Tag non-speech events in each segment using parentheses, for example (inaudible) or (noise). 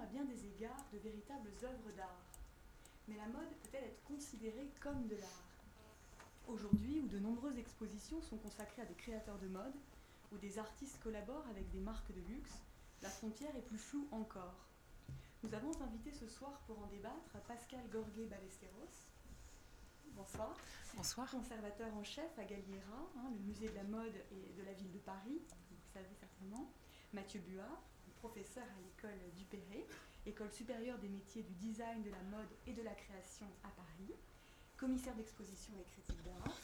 à bien des égards de véritables œuvres d'art. Mais la mode peut-elle être considérée comme de l'art? Aujourd'hui, où de nombreuses expositions sont consacrées à des créateurs de mode, où des artistes collaborent avec des marques de luxe, la frontière est plus floue encore. Nous avons invité ce soir pour en débattre Pascal Gorguet Ballesteros. Bonsoir. Bonsoir. Conservateur en chef à Galliera, hein, le musée de la mode et de la ville de Paris, vous le savez certainement. Mathieu Buard, professeur à l'école du Perret, école supérieure des métiers du design, de la mode et de la création à Paris, commissaire d'exposition et critique d'art.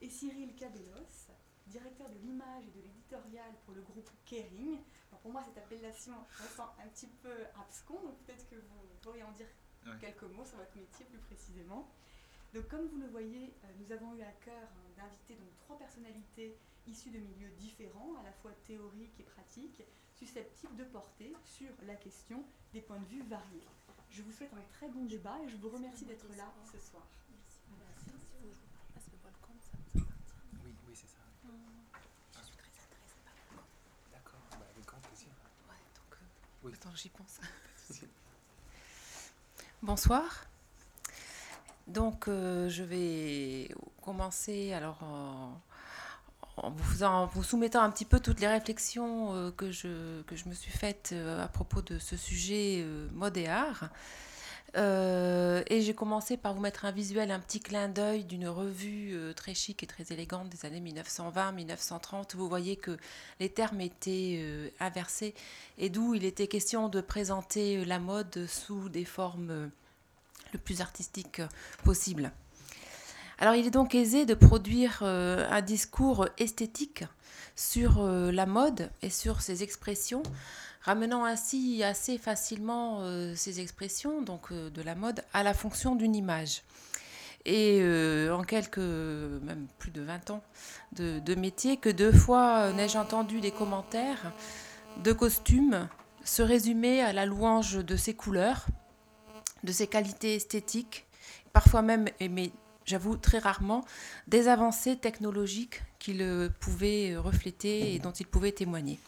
Et Cyril Cabellos, directeur de l'image et de l'éditorial pour le groupe Kering. pour moi, cette appellation ressemble un petit peu abscon, donc peut-être que vous pourriez en dire quelques mots sur votre métier plus précisément. Donc, comme vous le voyez, euh, nous avons eu à cœur d'inviter donc trois personnalités issues de milieux différents, à la fois théoriques et pratiques, susceptibles de porter sur la question des points de vue variés. Je vous souhaite un très bon débat et je vous remercie d'être là ce soir. Oui, oui, c'est ça. Je suis très intéressée par le D'accord, bah, avec grand plaisir. Ouais, donc, euh, oui. attends, j'y pense. Bonsoir. Donc, euh, je vais commencer alors en, vous, vous, soumettant un petit peu toutes les réflexions euh, que, je, que je me suis faites euh, à propos de ce sujet mode et art. et j'ai commencé par vous mettre un visuel, un petit clin d'œil d'une revue très chic et très élégante des années 1920-1930. Vous voyez que les termes étaient inversés et d'où il était question de présenter la mode sous des formes le plus artistique possible. Alors il est donc aisé de produire euh, un discours esthétique sur euh, la mode et sur ses expressions, ramenant ainsi assez facilement euh, ces expressions donc de la mode à la fonction d'une image. Et en quelques, même plus de 20 ans de, de métier, que deux fois n'ai-je entendu des commentaires de costumes se résumer à la louange de ses couleurs, de ses qualités esthétiques, parfois même, mais j'avoue très rarement, des avancées technologiques qu'il pouvait refléter et dont il pouvait témoigner.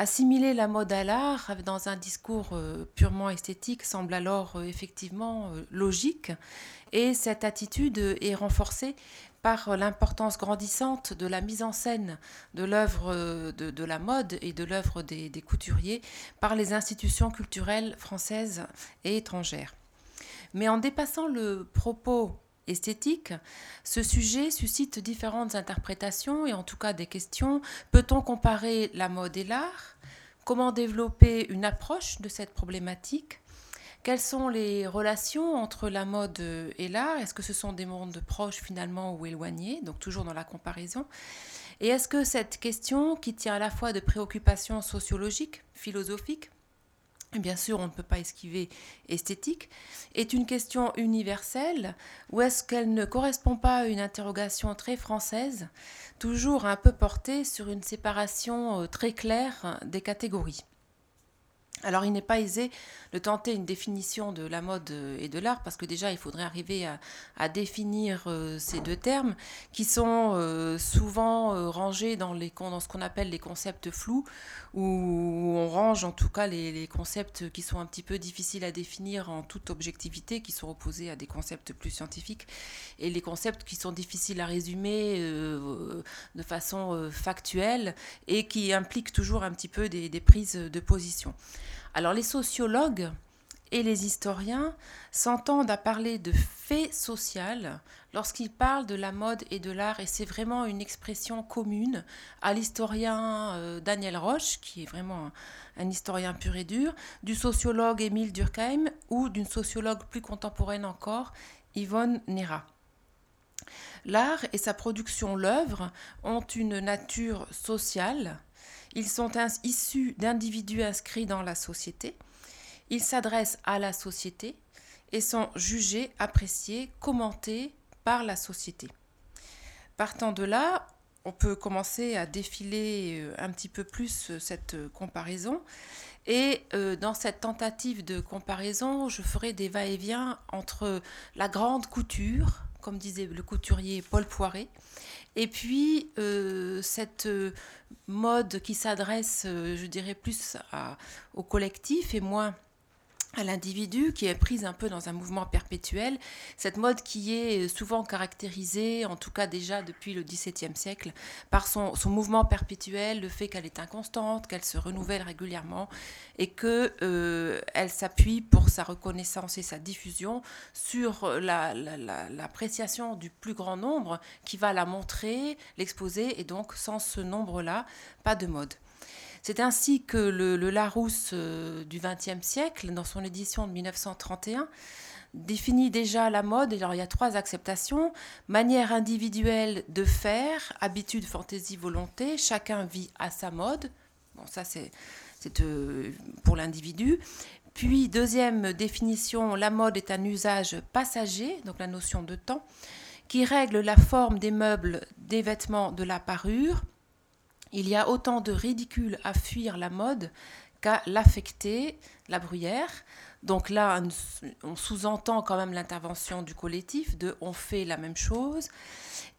Assimiler la mode à l'art dans un discours euh, purement esthétique semble alors euh, effectivement euh, logique et cette attitude est renforcée par l'importance grandissante de la mise en scène de l'œuvre de, la mode et de l'œuvre des couturiers par les institutions culturelles françaises et étrangères. Mais en dépassant le propos esthétique, ce sujet suscite différentes interprétations et en tout cas des questions. Peut-on comparer la mode et l'art? Comment développer une approche de cette problématique? Quelles sont les relations entre la mode et l'art? Est-ce que ce sont des mondes proches finalement ou éloignés? Donc toujours dans la comparaison. Et est-ce que cette question, qui tient à la fois de préoccupations sociologiques, philosophiques, bien sûr, on ne peut pas esquiver esthétique, est une question universelle ou est-ce qu'elle ne correspond pas à une interrogation très française, toujours un peu portée sur une séparation euh, très claire des catégories? Alors il n'est pas aisé de tenter une définition de la mode et de l'art parce que déjà il faudrait arriver à, définir euh, ces deux termes qui sont euh, souvent euh, rangés dans ce qu'on appelle les concepts flous où on range en tout cas les, concepts qui sont un petit peu difficiles à définir en toute objectivité qui sont opposés à des concepts plus scientifiques et les concepts qui sont difficiles à résumer de façon factuelle et qui impliquent toujours un petit peu des prises de position. Alors les sociologues et les historiens s'entendent à parler de fait social lorsqu'ils parlent de la mode et de l'art, et c'est vraiment une expression commune à l'historien euh, Daniel Roche, qui est vraiment un, historien pur et dur, du sociologue Émile Durkheim ou d'une sociologue plus contemporaine encore, Yvonne Nera. L'art et sa production, l'œuvre, ont une nature sociale, ils sont issus d'individus inscrits dans la société. Ils s'adressent à la société et sont jugés, appréciés, commentés par la société. Partant de là, on peut commencer à défiler euh, un petit peu plus euh, cette euh, comparaison. Et dans cette tentative de comparaison, je ferai des va-et-vient entre la grande couture, comme disait le couturier Paul Poiret, Et puis, euh, cette euh, mode qui s'adresse, euh, je dirais, plus au collectif et moins à l'individu, qui est prise un peu dans un mouvement perpétuel, cette mode qui est souvent caractérisée, en tout cas déjà depuis le XVIIe siècle, par son, mouvement perpétuel, le fait qu'elle est inconstante, qu'elle se renouvelle régulièrement et qu'elle euh, s'appuie pour sa reconnaissance et sa diffusion sur l'appréciation du plus grand nombre qui va la montrer, l'exposer, et donc sans ce nombre-là, pas de mode. C'est ainsi que le, Larousse euh, du XXe siècle, dans son édition de 1931, définit déjà la mode. Alors il y a trois acceptations manière individuelle de faire, habitude, fantaisie, volonté. Chacun vit à sa mode. Bon, ça c'est euh, pour l'individu. Puis deuxième définition, la mode est un usage passager, donc la notion de temps, qui règle la forme des meubles, des vêtements, de la parure. Il y a autant de ridicule à fuir la mode qu'à l'affecter, la bruyère. Donc là, on sous-entend quand même l'intervention du collectif de on fait la même chose.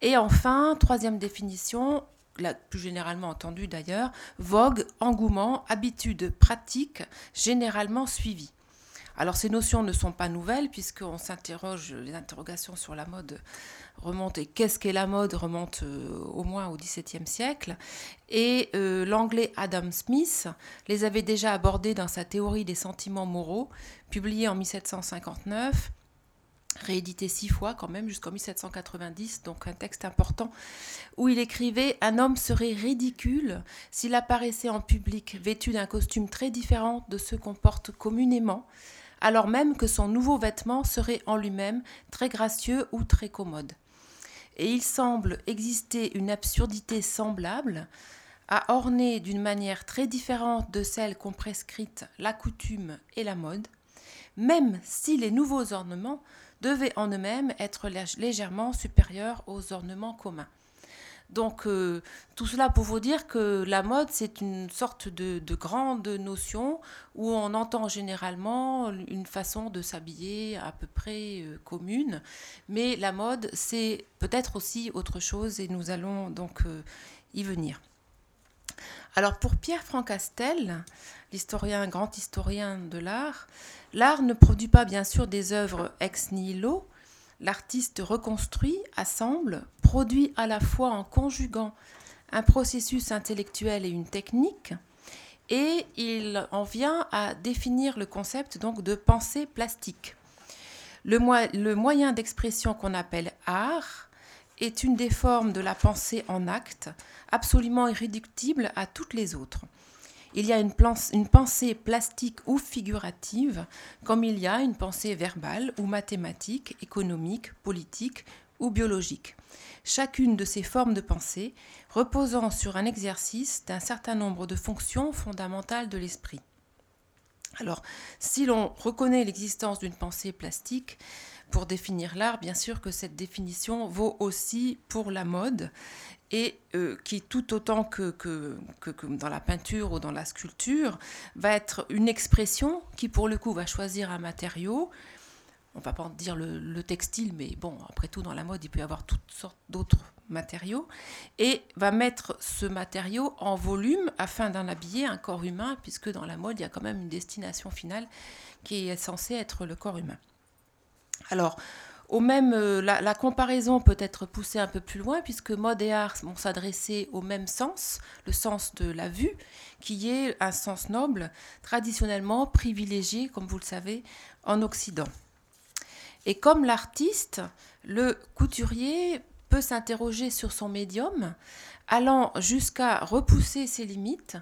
Et enfin, troisième définition, la plus généralement entendue d'ailleurs, vogue, engouement, habitude, pratique, généralement suivie. Alors ces notions ne sont pas nouvelles puisqu'on s'interroge, les interrogations sur la mode remonte et qu'est-ce qu'est la mode remonte euh, au moins au XVIIe siècle. Et euh, l'anglais Adam Smith les avait déjà abordés dans sa théorie des sentiments moraux, publiée en 1759 réédité six fois quand même jusqu'en 1790, donc un texte important, où il écrivait Un homme serait ridicule s'il apparaissait en public vêtu d'un costume très différent de ce qu'on porte communément, alors même que son nouveau vêtement serait en lui-même très gracieux ou très commode et il semble exister une absurdité semblable à orner d'une manière très différente de celle qu'ont prescrite la coutume et la mode, même si les nouveaux ornements devaient en eux-mêmes être légèrement supérieurs aux ornements communs. Donc euh, tout cela pour vous dire que la mode, c'est une sorte de, grande notion où on entend généralement une façon de s'habiller à peu près euh, commune, mais la mode, c'est peut-être aussi autre chose et nous allons donc euh, y venir. Alors pour Pierre Francastel, l'historien, grand historien de l'art, l'art ne produit pas bien sûr des œuvres ex nihilo, L'artiste reconstruit, assemble, produit à la fois en conjuguant un processus intellectuel et une technique, et il en vient à définir le concept donc de pensée plastique. Le, le moyen d'expression qu'on appelle art est une des formes de la pensée en acte, absolument irréductible à toutes les autres. Il y a une, pensée plastique ou figurative, comme il y a une pensée verbale ou mathématique, économique, politique ou biologique. Chacune de ces formes de pensée reposant sur un exercice d'un certain nombre de fonctions fondamentales de l'esprit. Alors, si l'on reconnaît l'existence d'une pensée plastique, pour définir l'art, bien sûr que cette définition vaut aussi pour la mode et euh, qui, tout autant que, que, dans la peinture ou dans la sculpture, va être une expression qui, pour le coup, va choisir un matériau. On va pas dire le, textile, mais bon, après tout, dans la mode, il peut y avoir toutes sortes d'autres matériaux, et va mettre ce matériau en volume afin d'en habiller un corps humain, puisque dans la mode, il y a quand même une destination finale qui est censée être le corps humain. Alors, au même, euh, la, comparaison peut être poussée un peu plus loin, puisque mode et art vont s'adresser au même sens, le sens de la vue, qui est un sens noble, traditionnellement privilégié, comme vous le savez, en Occident. Et comme l'artiste, le couturier peut s'interroger sur son médium, allant jusqu'à repousser ses limites,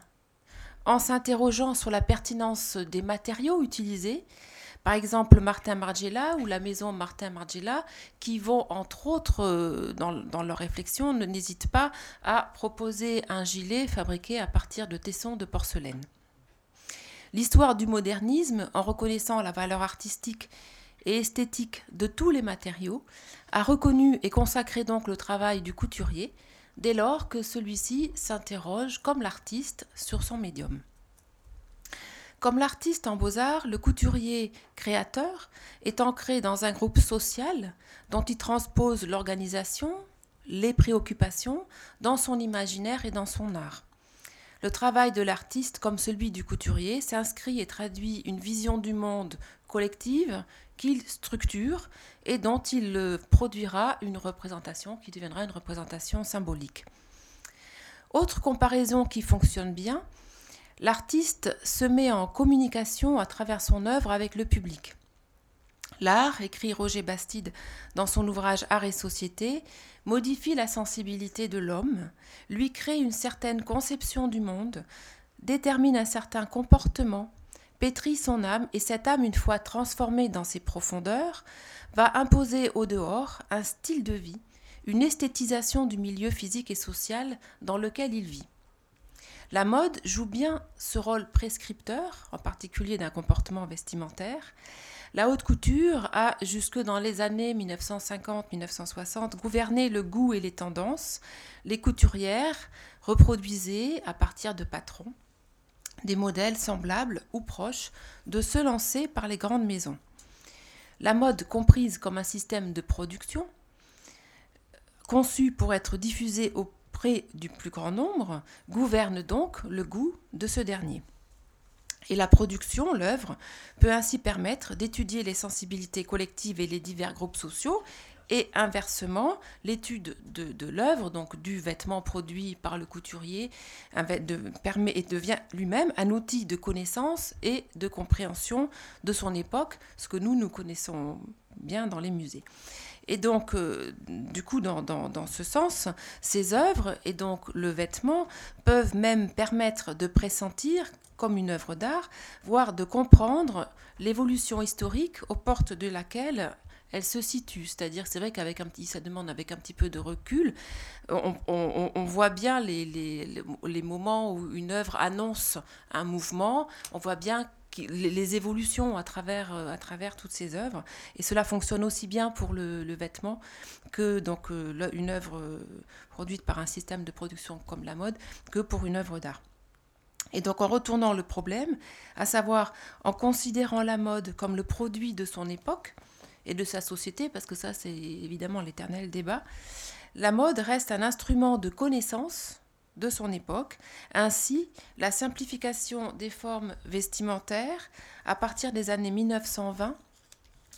en s'interrogeant sur la pertinence des matériaux utilisés, par exemple, Martin Margiela ou la maison Martin Margiela, qui vont, entre autres, euh, dans, dans leur réflexion, n'hésitent pas à proposer un gilet fabriqué à partir de tessons de porcelaine. L'histoire du modernisme, en reconnaissant la valeur artistique et esthétique de tous les matériaux, a reconnu et consacré donc le travail du couturier, dès lors que celui-ci s'interroge, comme l'artiste, sur son médium. Comme l'artiste en beaux-arts, le couturier créateur est ancré dans un groupe social dont il transpose l'organisation, les préoccupations dans son imaginaire et dans son art. Le travail de l'artiste, comme celui du couturier, s'inscrit et traduit une vision du monde collective qu'il structure et dont il produira une représentation qui deviendra une représentation symbolique. Autre comparaison qui fonctionne bien, l'artiste se met en communication à travers son œuvre avec le public. L'art, écrit Roger Bastide dans son ouvrage Art et Société, modifie la sensibilité de l'homme, lui crée une certaine conception du monde, détermine un certain comportement, pétrit son âme, et cette âme, une fois transformée dans ses profondeurs, va imposer au dehors un style de vie, une esthétisation du milieu physique et social dans lequel il vit. La mode joue bien ce rôle prescripteur, en particulier d'un comportement vestimentaire, la haute couture a, jusque dans les années 1950-1960, gouverné le goût et les tendances. Les couturières reproduisaient, à partir de patrons, des modèles semblables ou proches de ceux lancés par les grandes maisons. La mode, comprise comme un système de production, conçu pour être diffusé auprès du plus grand nombre, gouverne donc le goût de ce dernier. Et la production, l'œuvre, peut ainsi permettre d'étudier les sensibilités collectives et les divers groupes sociaux et inversement, l'étude de, l'œuvre, donc du vêtement produit par le couturier, permet et devient lui-même un outil de connaissance et de compréhension de son époque, ce que nous, nous connaissons bien dans les musées. Et donc, euh, du coup, dans, dans, ce sens, ces œuvres et donc le vêtement peuvent même permettre de pressentir, comme une œuvre d'art, voire de comprendre l'évolution historique aux portes de laquelle elle se situe. C'est-à-dire, c'est vrai qu'avec un petit, ça demande avec un petit peu de recul, on, on, voit bien les, les, les, moments où une œuvre annonce un mouvement, on voit bien les évolutions à travers, euh, à travers toutes ces œuvres. Et cela fonctionne aussi bien pour le, vêtement que donc euh, une œuvre euh, produite par un système de production comme la mode que pour une œuvre d'art. Et donc en retournant le problème, à savoir en considérant la mode comme le produit de son époque et de sa société, parce que ça c'est évidemment l'éternel débat, la mode reste un instrument de connaissance de son époque. Ainsi, la simplification des formes vestimentaires à partir des années 1920,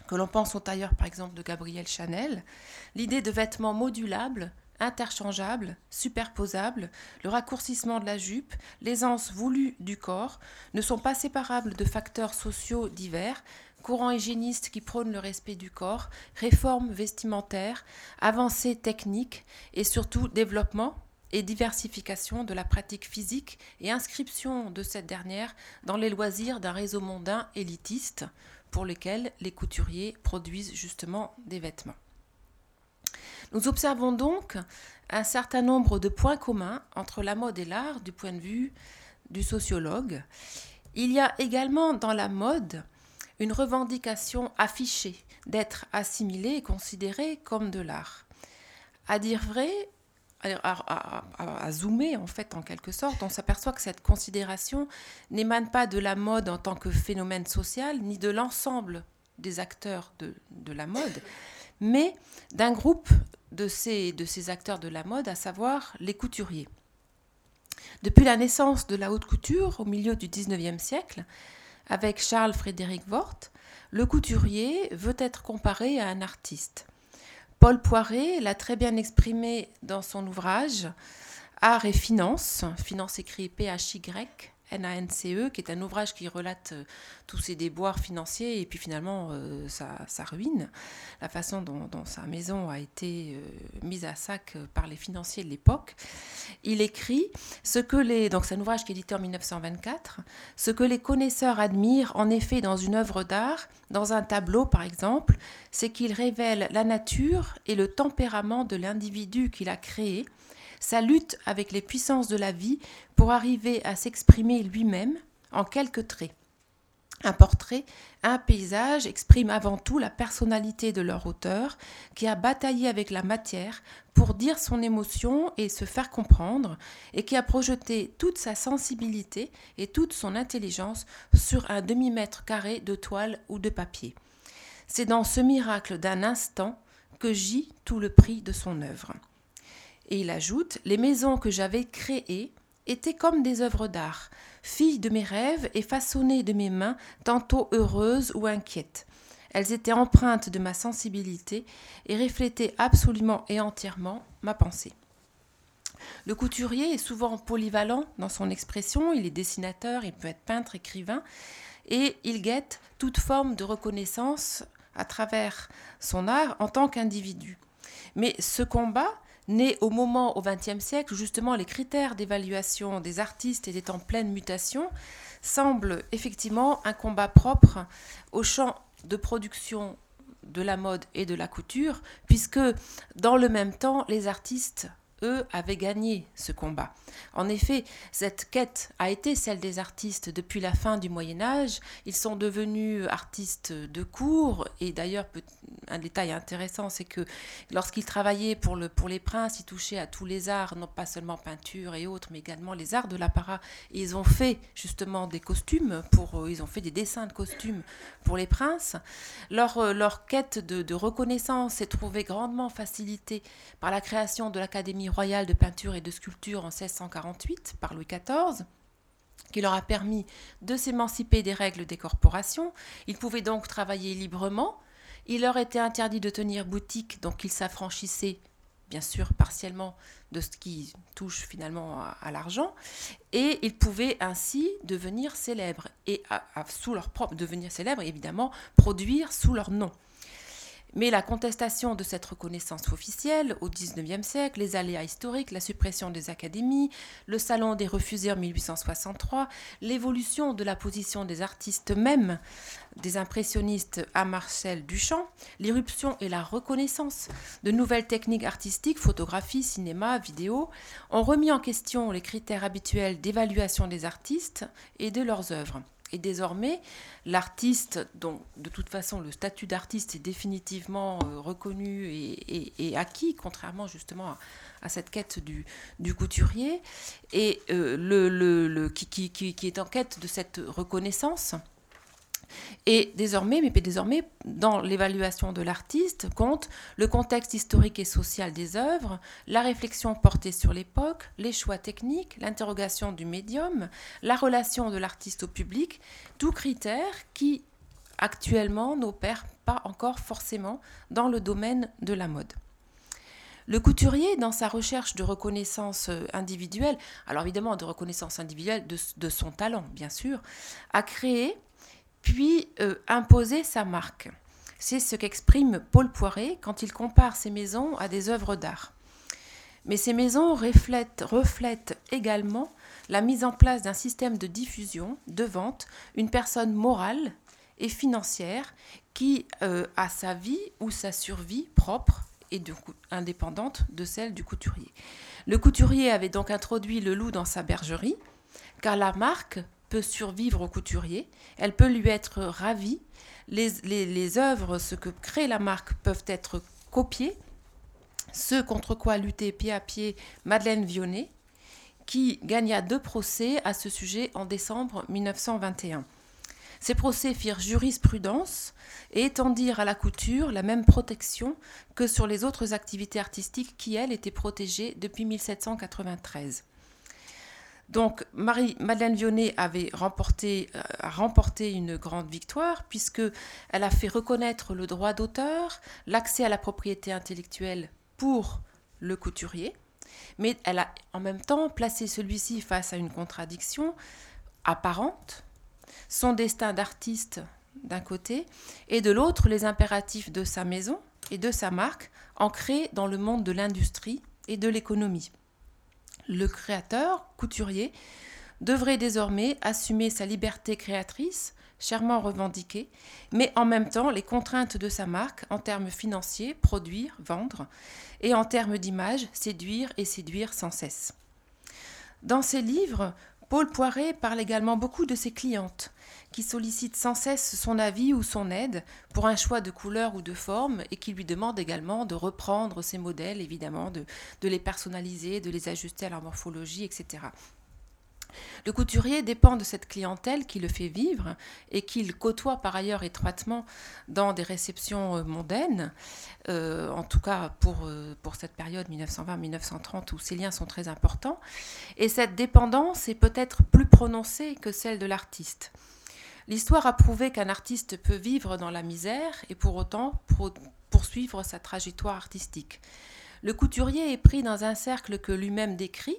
que l'on pense au tailleur par exemple de Gabriel Chanel, l'idée de vêtements modulables, interchangeables, superposables, le raccourcissement de la jupe, l'aisance voulue du corps, ne sont pas séparables de facteurs sociaux divers, courants hygiénistes qui prônent le respect du corps, réformes vestimentaires, avancées techniques et surtout développement et diversification de la pratique physique et inscription de cette dernière dans les loisirs d'un réseau mondain élitiste pour lequel les couturiers produisent justement des vêtements. Nous observons donc un certain nombre de points communs entre la mode et l'art du point de vue du sociologue. Il y a également dans la mode une revendication affichée d'être assimilée et considérée comme de l'art. À dire vrai, à, zoomer en fait en quelque sorte, on s'aperçoit que cette considération n'émane pas de la mode en tant que phénomène social, ni de l'ensemble des acteurs de, la mode, mais d'un groupe de ces, acteurs de la mode, à savoir les couturiers. Depuis la naissance de la haute couture au milieu du XIXe siècle, avec Charles Frédéric Wort, le couturier veut être comparé à un artiste. Paul Poiret l'a très bien exprimé dans son ouvrage Art et Finance, finance écrit P-H-Y, N-A-N-C-E, qui est un ouvrage qui relate euh, tous ses déboires financiers et puis finalement euh, sa, ruine, la façon dont, sa maison a été euh, mise à sac par les financiers de l'époque. Il écrit ce que les, donc c'est un ouvrage qui est édité en 1924, ce que les connaisseurs admirent en effet dans une œuvre d'art, dans un tableau par exemple, c'est qu'il révèle la nature et le tempérament de l'individu qu'il a créé sa lutte avec les puissances de la vie pour arriver à s'exprimer lui-même en quelques traits. Un portrait, un paysage exprime avant tout la personnalité de leur auteur qui a bataillé avec la matière pour dire son émotion et se faire comprendre et qui a projeté toute sa sensibilité et toute son intelligence sur un demi-mètre carré de toile ou de papier. C'est dans ce miracle d'un instant que gît tout le prix de son œuvre. Et il ajoute Les maisons que j'avais créées étaient comme des œuvres d'art, filles de mes rêves et façonnées de mes mains, tantôt heureuses ou inquiètes. Elles étaient empreintes de ma sensibilité et reflétaient absolument et entièrement ma pensée. Le couturier est souvent polyvalent dans son expression, il est dessinateur, il peut être peintre, écrivain, et il guette toute forme de reconnaissance à travers son art en tant qu'individu. Mais ce combat, né au moment au XXe siècle justement les critères d'évaluation des artistes étaient en pleine mutation, semble effectivement un combat propre au champ de production de la mode et de la couture, puisque dans le même temps, les artistes eux, avaient gagné ce combat. En effet, cette quête a été celle des artistes depuis la fin du Moyen Âge. Ils sont devenus artistes de cours, et d'ailleurs, un détail intéressant, c'est que lorsqu'ils travaillaient pour, le, pour les princes, ils touchaient à tous les arts, non pas seulement peinture et autres, mais également les arts de l'apparat. Et ils ont fait justement des costumes, pour, ils ont fait des dessins de costumes pour les princes. Leur, euh, leur quête de, de reconnaissance s'est trouvée grandement facilitée par la création de l'Académie royale de peinture et de sculpture en 1648 par Louis XIV qui leur a permis de s'émanciper des règles des corporations. Ils pouvaient donc travailler librement. Il leur était interdit de tenir boutique, donc ils s'affranchissaient, bien sûr, partiellement de ce qui touche finalement à, l'argent. Et ils pouvaient ainsi devenir célèbres. Et sous leur propre devenir célèbres, évidemment, produire sous leur nom. Mais la contestation de cette reconnaissance officielle au XIXe siècle, les aléas historiques, la suppression des académies, le salon des refusés en 1863, l'évolution de la position des artistes même, des impressionnistes à Marcel Duchamp, l'irruption et la reconnaissance de nouvelles techniques artistiques, photographie, cinéma, vidéo, ont remis en question les critères habituels d'évaluation des artistes et de leurs œuvres. Et désormais, l'artiste, dont de toute façon le statut d'artiste est définitivement euh, reconnu et, acquis, contrairement justement à, cette quête du, du couturier, et euh, le, le, qui, qui, est en quête de cette reconnaissance, et désormais, mais désormais, dans l'évaluation de l'artiste, compte le contexte historique et social des œuvres, la réflexion portée sur l'époque, les choix techniques, l'interrogation du médium, la relation de l'artiste au public, tout critère qui actuellement n'opère pas encore forcément dans le domaine de la mode. Le couturier, dans sa recherche de reconnaissance euh, individuelle, alors évidemment de reconnaissance individuelle de, de son talent, bien sûr, a créé puis euh, imposer sa marque. C'est ce qu'exprime Paul Poiret quand il compare ces maisons à des œuvres d'art. Mais ces maisons reflètent, également la mise en place d'un système de diffusion, de vente, une personne morale et financière qui euh, a sa vie ou sa survie propre et indépendante de celle du couturier. Le couturier avait donc introduit le loup dans sa bergerie, car la marque peut survivre au couturier, elle peut lui être ravie. Les, œuvres, ce que crée la marque, peuvent être copiées. Ce contre quoi lutter pied à pied Madeleine Vionnet, qui gagna deux procès à ce sujet en décembre 1921. Ces procès firent jurisprudence et étendirent à la couture la même protection que sur les autres activités artistiques qui, elles, étaient protégées depuis 1793. Donc Marie Madeleine Vionnet avait remporté, euh, remporté une grande victoire puisque elle a fait reconnaître le droit d'auteur, l'accès à la propriété intellectuelle pour le couturier, mais elle a en même temps placé celui-ci face à une contradiction apparente, son destin d'artiste d'un côté et de l'autre les impératifs de sa maison et de sa marque ancrés dans le monde de l'industrie et de l'économie le créateur, couturier, devrait désormais assumer sa liberté créatrice, chèrement revendiquée, mais en même temps les contraintes de sa marque en termes financiers, produire, vendre, et en termes d'image, séduire et séduire sans cesse. Dans ses livres, Paul Poiret parle également beaucoup de ses clientes, qui sollicitent sans cesse son avis ou son aide pour un choix de couleur ou de forme et qui lui demandent également de reprendre ses modèles, évidemment, de, les personnaliser, de les ajuster à leur morphologie, etc. Le couturier dépend de cette clientèle qui le fait vivre et qu'il côtoie par ailleurs étroitement dans des réceptions euh, mondaines, euh, en tout cas pour, euh, pour cette période 1920-1930 où ces liens sont très importants. Et cette dépendance est peut-être plus prononcée que celle de l'artiste. L'histoire a prouvé qu'un artiste peut vivre dans la misère et pour autant poursuivre sa trajectoire artistique. Le couturier est pris dans un cercle que lui-même décrit,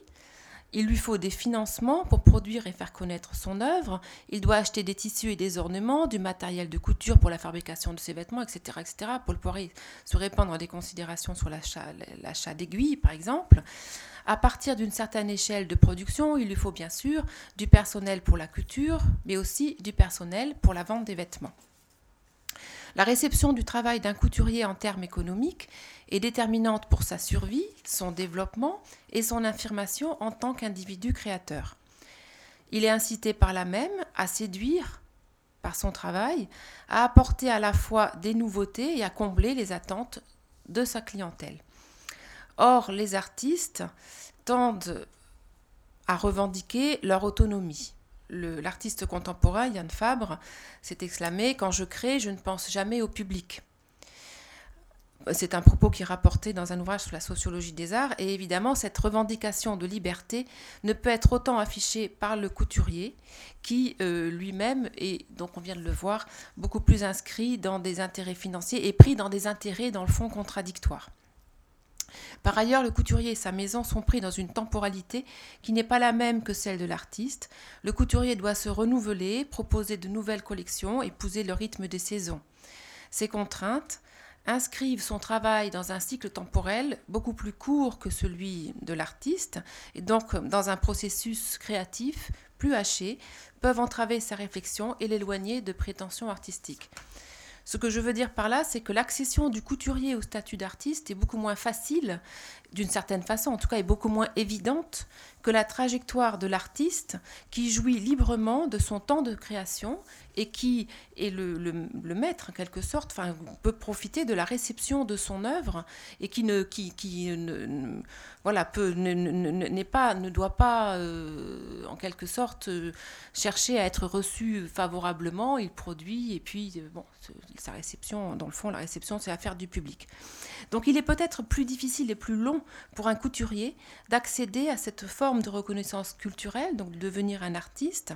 il lui faut des financements pour produire et faire connaître son œuvre. Il doit acheter des tissus et des ornements, du matériel de couture pour la fabrication de ses vêtements, etc., etc., pour pouvoir se répandre des considérations sur l'achat d'aiguilles, par exemple. À partir d'une certaine échelle de production, il lui faut bien sûr du personnel pour la couture, mais aussi du personnel pour la vente des vêtements. La réception du travail d'un couturier en termes économiques est déterminante pour sa survie, son développement et son affirmation en tant qu'individu créateur. Il est incité par là même à séduire par son travail, à apporter à la fois des nouveautés et à combler les attentes de sa clientèle. Or, les artistes tendent à revendiquer leur autonomie l'artiste contemporain Yann Fabre s'est exclamé Quand je crée, je ne pense jamais au public. C'est un propos qui est rapporté dans un ouvrage sur la sociologie des arts, et évidemment, cette revendication de liberté ne peut être autant affichée par le couturier, qui euh, lui-même est, donc on vient de le voir, beaucoup plus inscrit dans des intérêts financiers et pris dans des intérêts, dans le fond, contradictoires. Par ailleurs, le couturier et sa maison sont pris dans une temporalité qui n'est pas la même que celle de l'artiste. Le couturier doit se renouveler, proposer de nouvelles collections, épouser le rythme des saisons. Ces contraintes inscrivent son travail dans un cycle temporel beaucoup plus court que celui de l'artiste, et donc dans un processus créatif plus haché, peuvent entraver sa réflexion et l'éloigner de prétentions artistiques. Ce que je veux dire par là, c'est que l'accession du couturier au statut d'artiste est beaucoup moins facile, d'une certaine façon, en tout cas est beaucoup moins évidente que la trajectoire de l'artiste qui jouit librement de son temps de création et qui est le, maître en quelque sorte, enfin, peut profiter de la réception de son œuvre et qui ne, qui, qui ne, voilà, peut, n'est pas, ne doit pas euh, en quelque sorte euh, chercher à être reçu favorablement. Il produit et puis euh, bon, sa réception, dans le fond, la réception, c'est affaire du public. Donc, il est peut-être plus difficile et plus long pour un couturier d'accéder à cette forme de reconnaissance culturelle, donc de devenir un artiste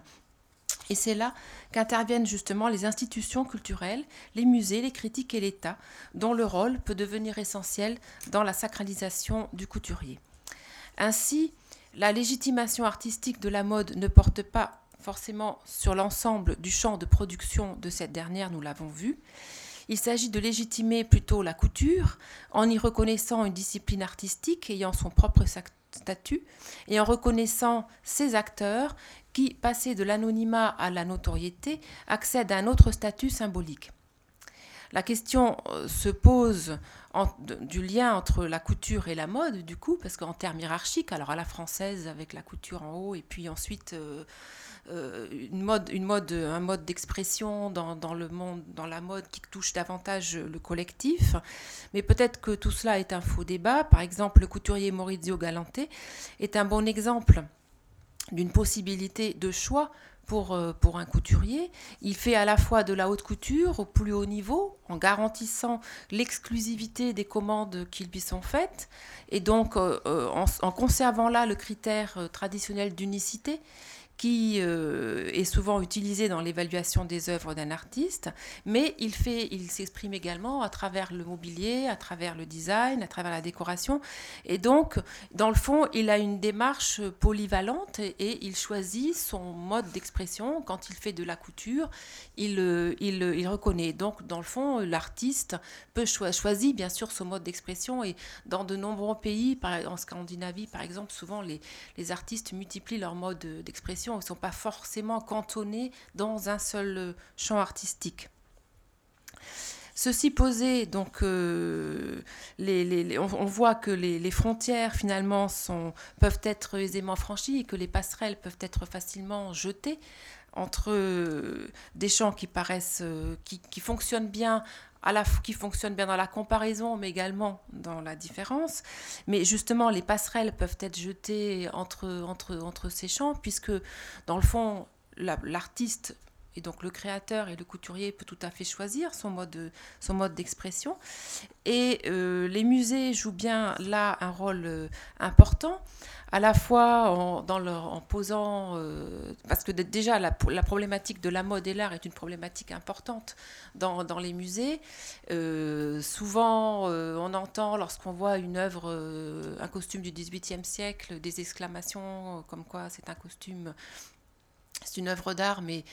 et c'est là qu'interviennent justement les institutions culturelles, les musées, les critiques et l'État, dont le rôle peut devenir essentiel dans la sacralisation du couturier. Ainsi, la légitimation artistique de la mode ne porte pas forcément sur l'ensemble du champ de production de cette dernière, nous l'avons vu. Il s'agit de légitimer plutôt la couture en y reconnaissant une discipline artistique ayant son propre statut et en reconnaissant ses acteurs qui, passé de l'anonymat à la notoriété, accède à un autre statut symbolique. La question euh, se pose du lien entre la couture et la mode, du coup, parce qu'en termes hiérarchiques, alors à la française avec la couture en haut, et puis ensuite euh, une mode, une mode, un mode d'expression dans, dans, le monde, dans la mode qui touche davantage le collectif. Mais peut-être que tout cela est un faux débat. Par exemple, le couturier Maurizio Galante est un bon exemple d'une possibilité de choix pour, euh, pour un couturier. Il fait à la fois de la haute couture au plus haut niveau, en garantissant l'exclusivité des commandes qui lui sont faites, et donc euh, euh, en, conservant là le critère traditionnel d'unicité qui euh, est souvent utilisé dans l'évaluation des œuvres d'un artiste, mais il il s'exprime également à travers le mobilier, à travers le design, à travers la décoration, et donc dans le fond, il a une démarche polyvalente et, il choisit son mode d'expression. Quand il fait de la couture, il, euh, il, il reconnaît. Donc dans le fond, l'artiste peut choisir bien sûr son mode d'expression. Et dans de nombreux pays, en Scandinavie par exemple, souvent les, les artistes multiplient leur mode d'expression ils ne sont pas forcément cantonnés dans un seul euh, champ artistique. Ceci posé, donc, euh, on, voit que les, frontières finalement sont, peuvent être aisément franchies et que les passerelles peuvent être facilement jetées entre euh, des champs qui paraissent, qui, fonctionnent bien à la qui fonctionne bien dans la comparaison, mais également dans la différence. Mais justement, les passerelles peuvent être jetées entre, entre, entre ces champs, puisque dans le fond, l'artiste et donc le créateur et le couturier peut tout à fait choisir son mode, son mode d'expression. Et euh, les musées jouent bien là un rôle euh, important, à la fois en, posant, euh, parce que déjà la, problématique de la mode et l'art est une problématique importante dans les musées. souvent, on entend lorsqu'on voit une œuvre, un costume du XVIIIe siècle, des exclamations comme quoi c'est un costume c'est une œuvre d'art, mais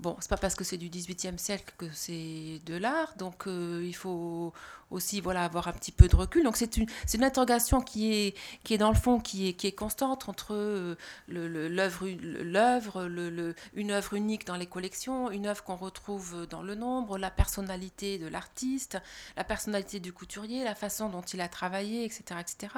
bon, c'est pas parce que c'est du XVIIIe siècle que c'est de l'art, donc euh, il faut aussi voilà, avoir un petit peu de recul. Donc c'est une, une interrogation qui est, qui est dans le fond, qui est, qui est constante entre euh, l'œuvre, l'œuvre, le, une œuvre unique dans les collections, une œuvre qu'on retrouve dans le nombre, la personnalité de l'artiste, la personnalité du couturier, la façon dont il a travaillé, etc. etc.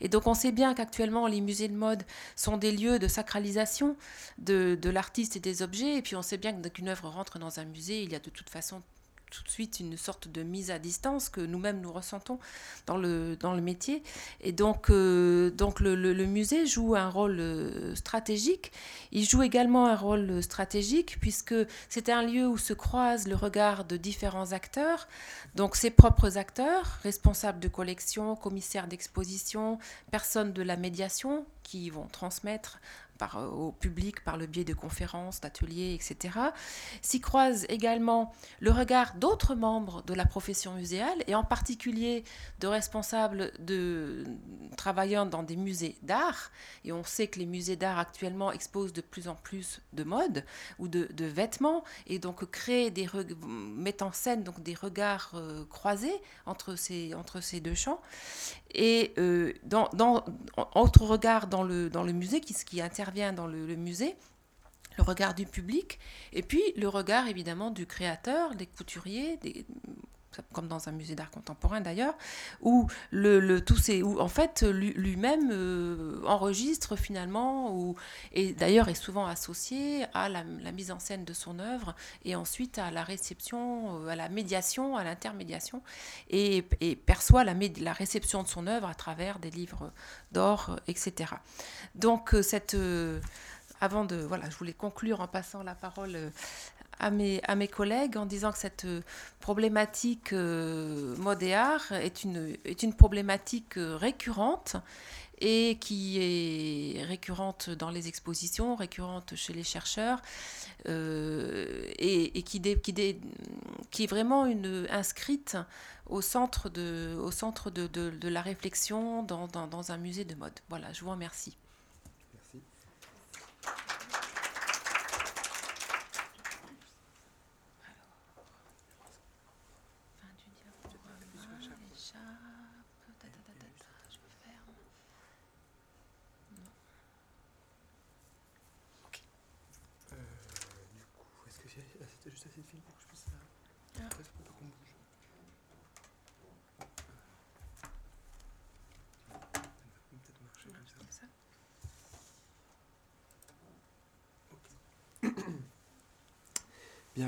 Et donc on sait bien qu'actuellement les musées de mode sont des lieux de sacralisation de, de l'artiste et des objets, et puis on sait bien qu'une œuvre rentre dans un musée, il y a de toute façon tout de suite une sorte de mise à distance que nous-mêmes nous ressentons dans le, dans le métier. Et donc, euh, donc le, le, musée joue un rôle euh, stratégique. Il joue également un rôle stratégique puisque c'est un lieu où se croisent le regard de différents acteurs, donc ses propres acteurs, responsables de collection, commissaires d'exposition, personnes de la médiation qui vont transmettre euh, au public par le biais de conférences, d'ateliers, etc. S'y croise également le regard d'autres membres de la profession muséale et en particulier de responsables de, travaillant dans des musées d'art. Et on sait que les musées d'art actuellement exposent de plus en plus de mode ou de, vêtements et donc créent des mettent en scène donc des regards euh, croisés entre ces, entre ces deux champs. Et euh, dans, dans, autre regard dans le, dans le musée qui, qui intervient dans le, le musée, le regard du public, et puis le regard évidemment du créateur, des couturiers, des, comme dans un musée d'art contemporain d'ailleurs, où le, le, tout ces, où en fait lui-même euh, enregistre finalement, ou, et d'ailleurs est souvent associé à la, mise en scène de son œuvre, et ensuite à la réception, euh, à la médiation, à l'intermédiation, et, et, perçoit la, la, réception de son œuvre à travers des livres d'or, etc. Donc euh, cette avant de voilà, je voulais conclure en passant la parole à mes, à mes collègues en disant que cette euh, problématique euh, mode et art est une, est une problématique euh, récurrente et qui est récurrente dans les expositions, récurrente chez les chercheurs, et, qui, dé, qui, dé, qui est vraiment une, inscrite au centre de, au centre de, de la réflexion dans, dans, dans, un musée de mode. Voilà, je vous remercie. Merci.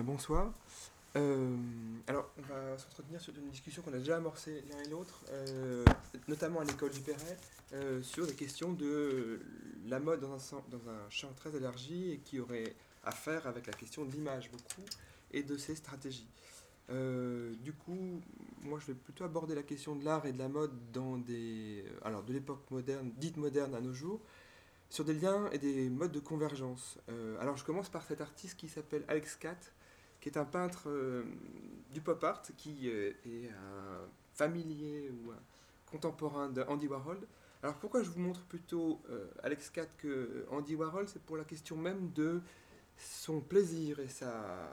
Bonsoir. Euh, alors, on va s'entretenir sur une discussion qu'on a déjà amorcée l'un et l'autre, euh, notamment à l'école du Perret, euh, sur les questions de la mode dans un, champ très élargi et qui aurait à faire avec la question de l'image beaucoup et de ses stratégies. du coup, moi je vais plutôt aborder la question de l'art et de la mode dans des, alors de l'époque moderne, dite moderne à nos jours, sur des liens et des modes de convergence. alors je commence par cet artiste qui s'appelle Alex Catt, qui est un peintre euh, du pop art, qui euh, est un familier ou un contemporain d'Andy Warhol. Alors pourquoi je vous montre plutôt euh, Alex Catt que Andy Warhol? C'est pour la question même de son plaisir et sa,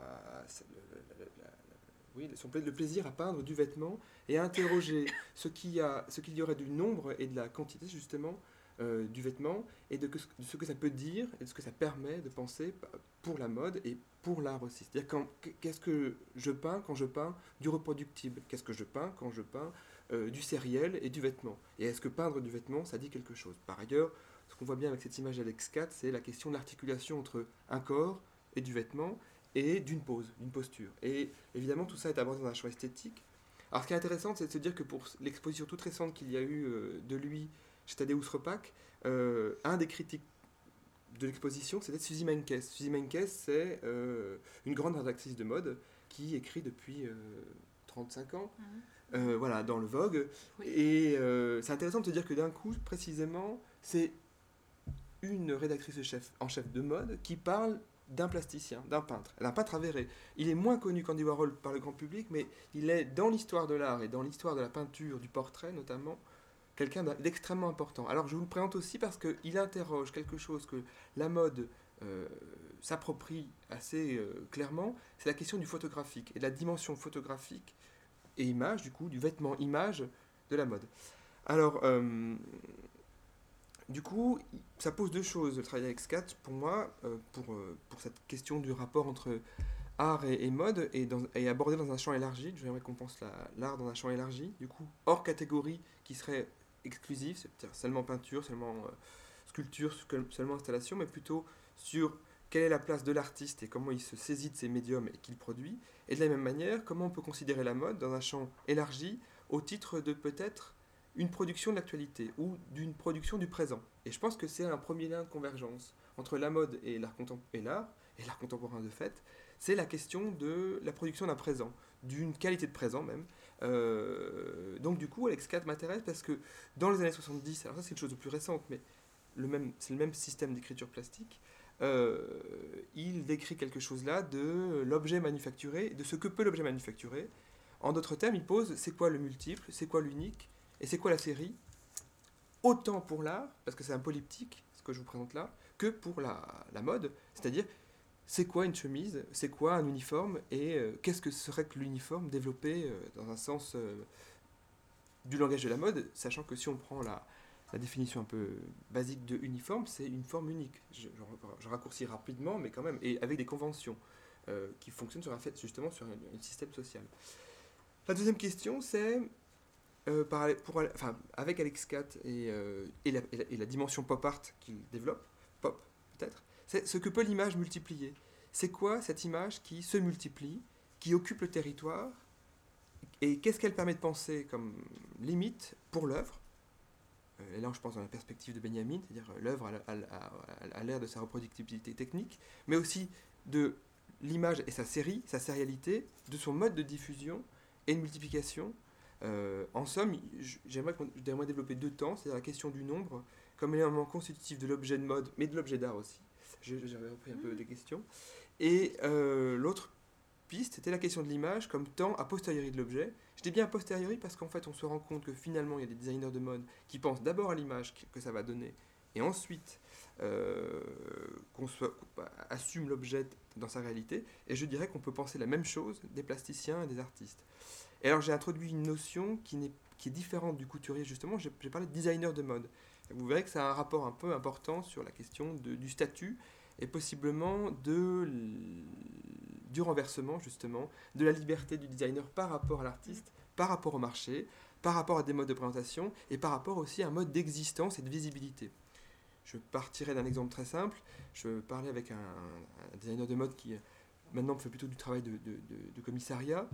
oui, son, le plaisir à peindre du vêtement et à interroger (laughs) ce qu'il y, y aurait du nombre et de la quantité justement du vêtement et de, de, ce que ça peut dire et de ce que ça permet de penser pour la mode et pour l'art aussi. C'est-à-dire qu'est-ce que je peins quand je peins du reproductible? Qu'est-ce que je peins quand je peins euh, du sériel et du vêtement? Et est-ce que peindre du vêtement, ça dit quelque chose? Par ailleurs, ce qu'on voit bien avec cette image d'Alex 4, c'est la question de l'articulation entre un corps et du vêtement, et d'une pose, d'une posture. Et évidemment, tout ça est abordé dans un champ esthétique. Alors, ce qui est intéressant, c'est de se dire que pour l'exposition toute récente qu'il y a eu euh, de lui chez Tadeusz Repak, euh, un des critiques de l'exposition, c'était Suzy Menkes. Suzy Menkes, c'est euh, une grande rédactrice de mode qui écrit depuis 35 ans, Mhm. voilà, dans le Vogue. Oui. Et c'est intéressant de se dire que d'un coup, précisément, c'est une rédactrice chef, en chef de mode qui parle d'un plasticien, d'un peintre, d'un peintre avéré. Il est moins connu qu'Andy Warhol par le grand public, mais il est dans l'histoire de l'art et dans l'histoire de la peinture, du portrait notamment, quelqu'un d'extrêmement important. Alors je vous le présente aussi parce qu'il interroge quelque chose que la mode euh, s'approprie assez euh, clairement, c'est la question du photographique et de la dimension photographique et image, du coup, du vêtement image de la mode. Alors, euh, du coup, ça pose deux choses, le travail avec SCAT, pour moi, pour, pour cette question du rapport entre art et, mode, et, dans, abordé dans un champ élargi. J'aimerais qu'on pense la- l'art dans un champ élargi, du coup, hors catégorie qui serait exclusive, c'est-à-dire seulement peinture, seulement euh, sculpture, seul- seulement installation, mais plutôt sur quelle est la place de l'artiste et comment il se saisit de ses médiums et qu'il produit. Et de la même manière, comment on peut considérer la mode dans un champ élargi au titre de peut-être une production de l'actualité ou d'une production du présent. Et je pense que c'est un premier lien de convergence entre la mode et l'art contem- et l'art, et l'art contemporain de fait, c'est la question de la production d'un présent, d'une qualité de présent même. Euh, donc du coup, Alex 4 m'intéresse parce que dans les années 70, alors ça c'est une chose de plus récente, mais le même, c'est le même système d'écriture plastique, euh, il décrit quelque chose là de l'objet manufacturé, de ce que peut l'objet manufacturé. En d'autres termes, il pose c'est quoi le multiple, c'est quoi l'unique, et c'est quoi la série Autant pour l'art, parce que c'est un polyptyque, ce que je vous présente là, que pour la, la mode, c'est-à-dire c'est quoi une chemise, c'est quoi un uniforme, et euh, qu'est-ce que serait que l'uniforme développé euh, dans un sens euh, du langage de la mode, sachant que si on prend la, définition un peu basique de uniforme, c'est une forme unique. Je, raccourcis rapidement, mais quand même, et avec des conventions qui fonctionnent sur un fait, justement sur un, système social. La deuxième question, c'est avec Alex Cat et la dimension pop art qu'il développe, pop peut-être, c'est ce que peut l'image multiplier. C'est quoi cette image qui se multiplie, qui occupe le territoire, et qu'est-ce qu'elle permet de penser comme limite pour l'œuvre? Euh, Et là, je pense dans la perspective de Benjamin, c'est-à-dire euh, l'œuvre à, l'ère de sa reproductibilité technique, mais aussi de l'image et sa série, sa sérialité, de son mode de diffusion et de multiplication. Euh, en somme, j'aimerais développer deux temps, c'est-à-dire la question du nombre comme élément constitutif de l'objet de mode, mais de l'objet d'art aussi. J'avais repris un peu des questions. Et euh, l'autre piste, c'était la question de l'image comme temps a posteriori de l'objet. Je dis bien a posteriori parce qu'en fait, on se rend compte que finalement, il y a des designers de mode qui pensent d'abord à l'image que- ça va donner, et ensuite euh, qu'on assume l'objet dans sa réalité. Et je dirais qu'on peut penser la même chose des plasticiens et des artistes. Et alors, j'ai introduit une notion qui, n'est, qui est différente du couturier, justement. J'ai parlé de designer de mode. Vous verrez que ça a un rapport un peu important sur la question du statut et possiblement du renversement, justement, de la liberté du designer par rapport à l'artiste, par rapport au marché, par rapport à des modes de présentation et par rapport aussi à un mode d'existence et de visibilité. Je partirai d'un exemple très simple. Je parlais avec un, designer de mode qui maintenant fait plutôt du travail de, commissariat,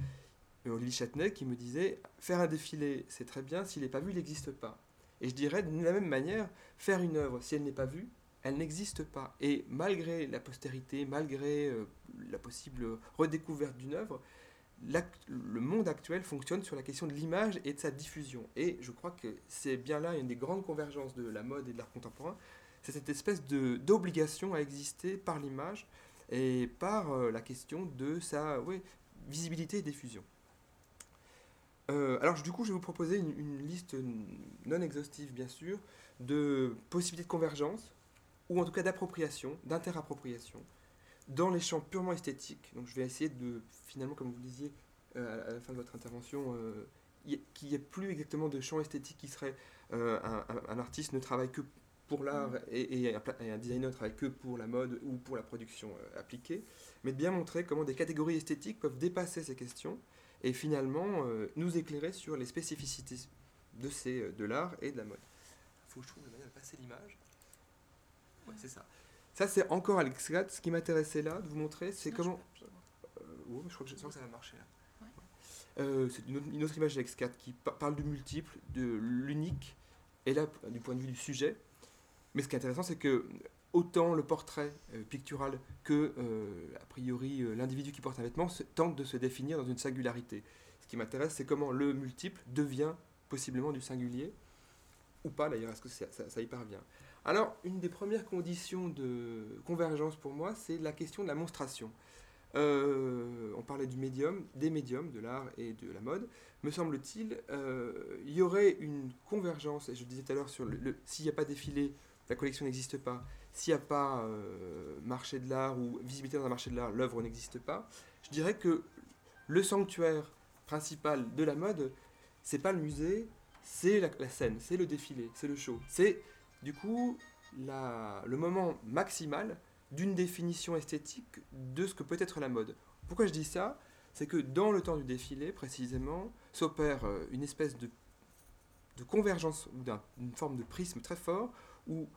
Olivier Châtenay, qui me disait faire un défilé, c'est très bien, s'il n'est pas vu, il n'existe pas. Et je dirais de la même manière, faire une œuvre, si elle n'est pas vue, elle n'existe pas. Et malgré la postérité, malgré euh, la possible redécouverte d'une œuvre, le monde actuel fonctionne sur la question de l'image et de sa diffusion. Et je crois que c'est bien là une des grandes convergences de la mode et de l'art contemporain, c'est cette espèce d'obligation à exister par l'image et par euh, la question de sa visibilité et diffusion. Euh, alors du coup, je vais vous proposer une, une liste non exhaustive, bien sûr, de possibilités de convergence, ou en tout cas d'appropriation, d'interoppriation, dans les champs purement esthétiques. Donc je vais essayer de, finalement, comme vous le disiez euh, à la fin de votre intervention, euh, qu'il n'y ait plus exactement de champ esthétique qui serait un, artiste ne travaille que pour l'art et, et un, et un designer ne travaille que pour la mode ou pour la production appliquée, mais de bien montrer comment des catégories esthétiques peuvent dépasser ces questions et finalement euh, nous éclairer sur les spécificités de, ces, euh, de l'art et de la mode. Il faut que je trouve une manière de passer l'image. Ouais, c'est ça. Ça, c'est encore à l'exclate. Ce qui m'intéressait là, de vous montrer, c'est comment. je- je- Euh, je crois que, je sens que ça va marcher là. Ouais. Euh, c'est une autre, une autre image d'X4 qui pa- parle du multiple, de l'unique, et là, du point de vue du sujet. Mais ce qui est intéressant, c'est que autant le portrait euh, pictural que, euh, a priori, euh, l'individu qui porte un vêtement tente de se définir dans une singularité. Ce qui m'intéresse, c'est comment le multiple devient possiblement du singulier, ou pas d'ailleurs, est-ce que ça, y parvient? Alors, une des premières conditions de convergence pour moi, c'est la question de la monstration. On parlait du médium, des médiums, de l'art et de la mode. Me semble-t-il, il y aurait une convergence, et je disais tout à l'heure, sur le, le- s'il n'y a pas défilé, la collection n'existe pas. S'il n'y a pas euh, marché de l'art ou visibilité dans un marché de l'art, l'œuvre n'existe pas. Je dirais que le sanctuaire principal de la mode, c'est pas le musée, c'est la, scène, c'est le défilé, c'est le show. C'est du coup le moment maximal d'une définition esthétique de ce que peut être la mode. Pourquoi je dis ça? C'est que dans le temps du défilé, précisément, s'opère euh, une espèce de, de convergence ou d'un- d'une forme de prisme très fort où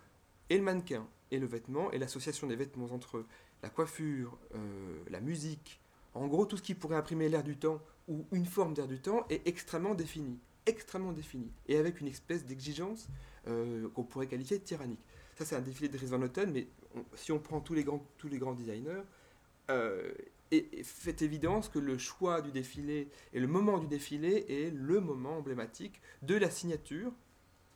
et le mannequin et le vêtement et l'association des vêtements entre eux, la coiffure, euh, la musique, en gros tout ce qui pourrait imprimer l'air du temps ou une forme d'air du temps est extrêmement défini, extrêmement défini et avec une espèce d'exigence euh, qu'on pourrait qualifier de tyrannique. Ça c'est un défilé de Noten, mais si on prend tous les grands, tous les grands designers, euh, et fait évidence que le choix du défilé et le moment du défilé est le moment emblématique de la signature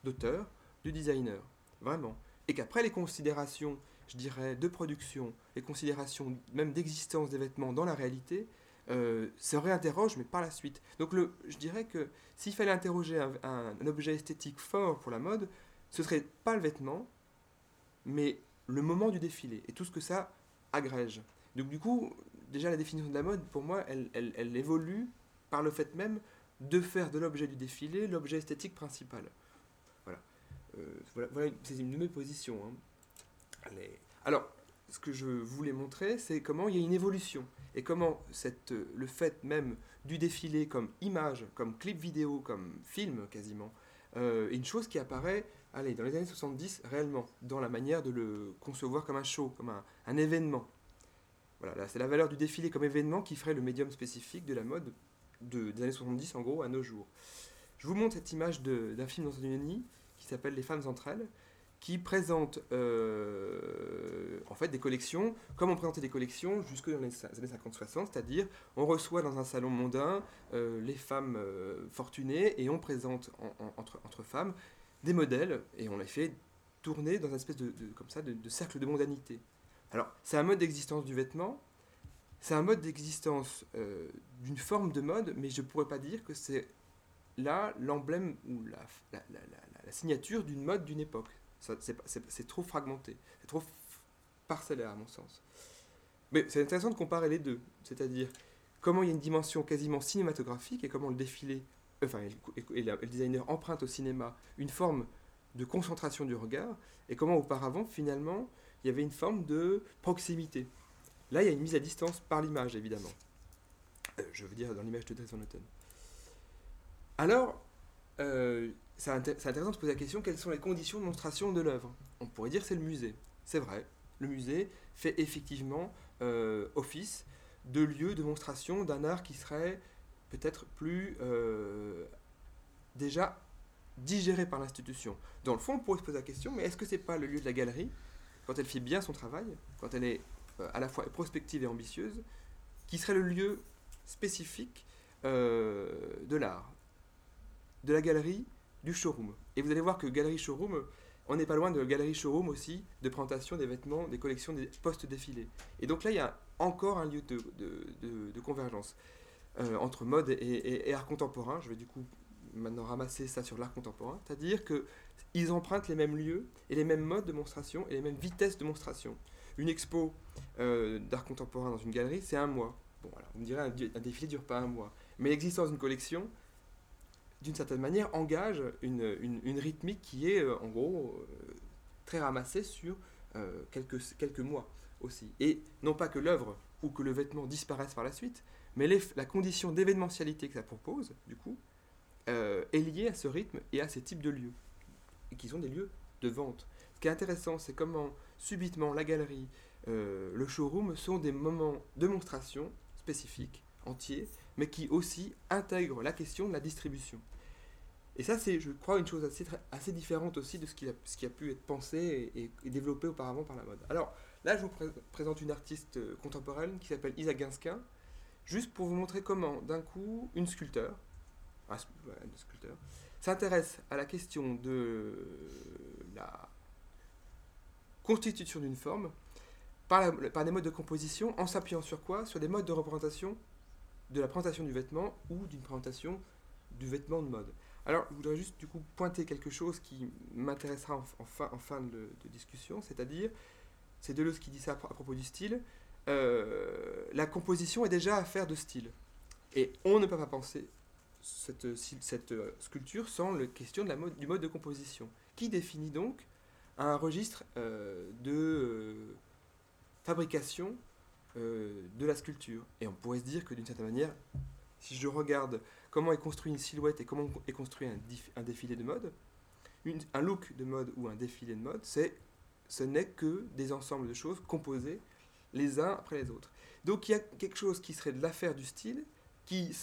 d'auteur du designer. Vraiment. Et qu'après les considérations, je dirais, de production, les considérations même d'existence des vêtements dans la réalité, euh, se réinterrogent, mais par la suite. Donc le, je dirais que s'il fallait interroger un, objet esthétique fort pour la mode, ce serait pas le vêtement, mais le moment du défilé et tout ce que ça agrège. Donc du coup, déjà la définition de la mode, pour moi, elle- elle évolue par le fait même de faire de l'objet du défilé l'objet esthétique principal. Voilà. Euh, voilà, voilà, c'est une de mes positions. hein. Alors, ce que je voulais montrer, c'est comment il y a une évolution et comment le fait même du défilé comme image, comme clip vidéo, comme film quasiment, euh, est une chose qui apparaît allez, dans les années 70 réellement, dans la manière de le concevoir comme un show, comme un, événement. Voilà, là, c'est la valeur du défilé comme événement qui ferait le médium spécifique de la mode de, des années 70 en gros à nos jours. Je vous montre cette image d'un film nid qui s'appelle Les femmes entre elles, qui présente euh, en fait des collections, comme on présentait des collections jusque dans les années 50-60, c'est-à-dire on reçoit dans un salon mondain euh, les femmes euh, fortunées et on présente en- en- entre, femmes des modèles et on les fait tourner dans une espèce de, comme ça, de, cercle de mondanité. Alors, c'est un mode d'existence du vêtement, c'est un mode d'existence euh, d'une forme de mode, mais je ne pourrais pas dire que c'est là l'emblème ou la- la signature d'une mode d'une époque. C'est, trop fragmenté, c'est trop parcellaire à mon sens. Mais c'est intéressant de comparer les deux, c'est-à-dire comment il y a une dimension quasiment cinématographique et comment le défilé, enfin, et le, designer emprunte au cinéma une forme de concentration du regard et comment auparavant, finalement, il y avait une forme de proximité. Là, il y a une mise à distance par l'image, évidemment. Euh, je veux dire, dans l'image de Van Noten. Alors, euh, c'est inté- c'est intéressant de se poser la question quelles sont les conditions de monstration de l'œuvre? On pourrait dire c'est le musée. C'est vrai, le musée fait effectivement euh, office de lieu de monstration d'un art qui serait peut-être plus euh, déjà digéré par l'institution. Dans le fond, on pourrait se poser la question, mais est-ce que c'est pas le lieu de la galerie, quand elle fait bien son travail, quand elle est euh, à la fois prospective et ambitieuse, qui serait le lieu spécifique de l'art, de la galerie, du showroom. Et vous allez voir que galerie showroom, on n'est pas loin de galerie showroom aussi, de présentation des vêtements, des collections, des post-défilés. Et donc là, il y a encore un lieu de, convergence euh, entre mode et, art contemporain. Je vais du coup maintenant ramasser ça sur l'art contemporain, c'est-à-dire que ils empruntent les mêmes lieux et les mêmes modes de monstration et les mêmes vitesses de monstration. Une expo euh, d'art contemporain dans une galerie, c'est un mois. Bon, voilà, vous me direz, un, un défilé dure pas un mois. Mais l'existence d'une collection, d'une certaine manière, engage une, une- rythmique qui est, euh, en gros, euh, très ramassée sur euh, quelques, quelques mois aussi. Et non pas que l'œuvre ou que le vêtement disparaisse par la suite, mais la condition d'événementialité que ça propose, du coup, est liée à ce rythme et à ces types de lieux, et qui sont des lieux de vente. Ce qui est intéressant, c'est comment subitement la galerie, le showroom sont des moments de monstration spécifiques, entiers, mais qui aussi intègrent la question de la distribution. Et ça, c'est, je crois, une chose assez, assez différente aussi de ce qui a, ce a pu être pensé et, développé auparavant par la mode. Alors là, je vous pré- présente une artiste euh, contemporaine qui s'appelle Isa Guinsquin, juste pour vous montrer comment, d'un coup, une sculpteur, un sculpteur, s'intéresse à la question de la constitution d'une forme par, par des modes de composition en s'appuyant sur quoi? Sur des modes de représentation de la présentation du vêtement ou d'une présentation du vêtement de mode. Alors, je voudrais juste du coup pointer quelque chose qui m'intéressera en, fin, de, discussion, c'est-à-dire, c'est Deleuze qui dit ça à, pro- à propos du style, euh, la composition est déjà affaire de style. Et on ne peut pas penser cette, euh, sculpture sans la question la mode, du mode de composition, qui définit donc un registre euh, de fabrication euh, de la sculpture. Et on pourrait se dire que d'une certaine manière, si je regarde comment est construit une silhouette et comment est construit un, défilé de mode, un look de mode ou un défilé de mode, c'est, ce n'est que des ensembles de choses composées les uns après les autres. Donc il y a quelque chose qui serait de l'affaire du style, qui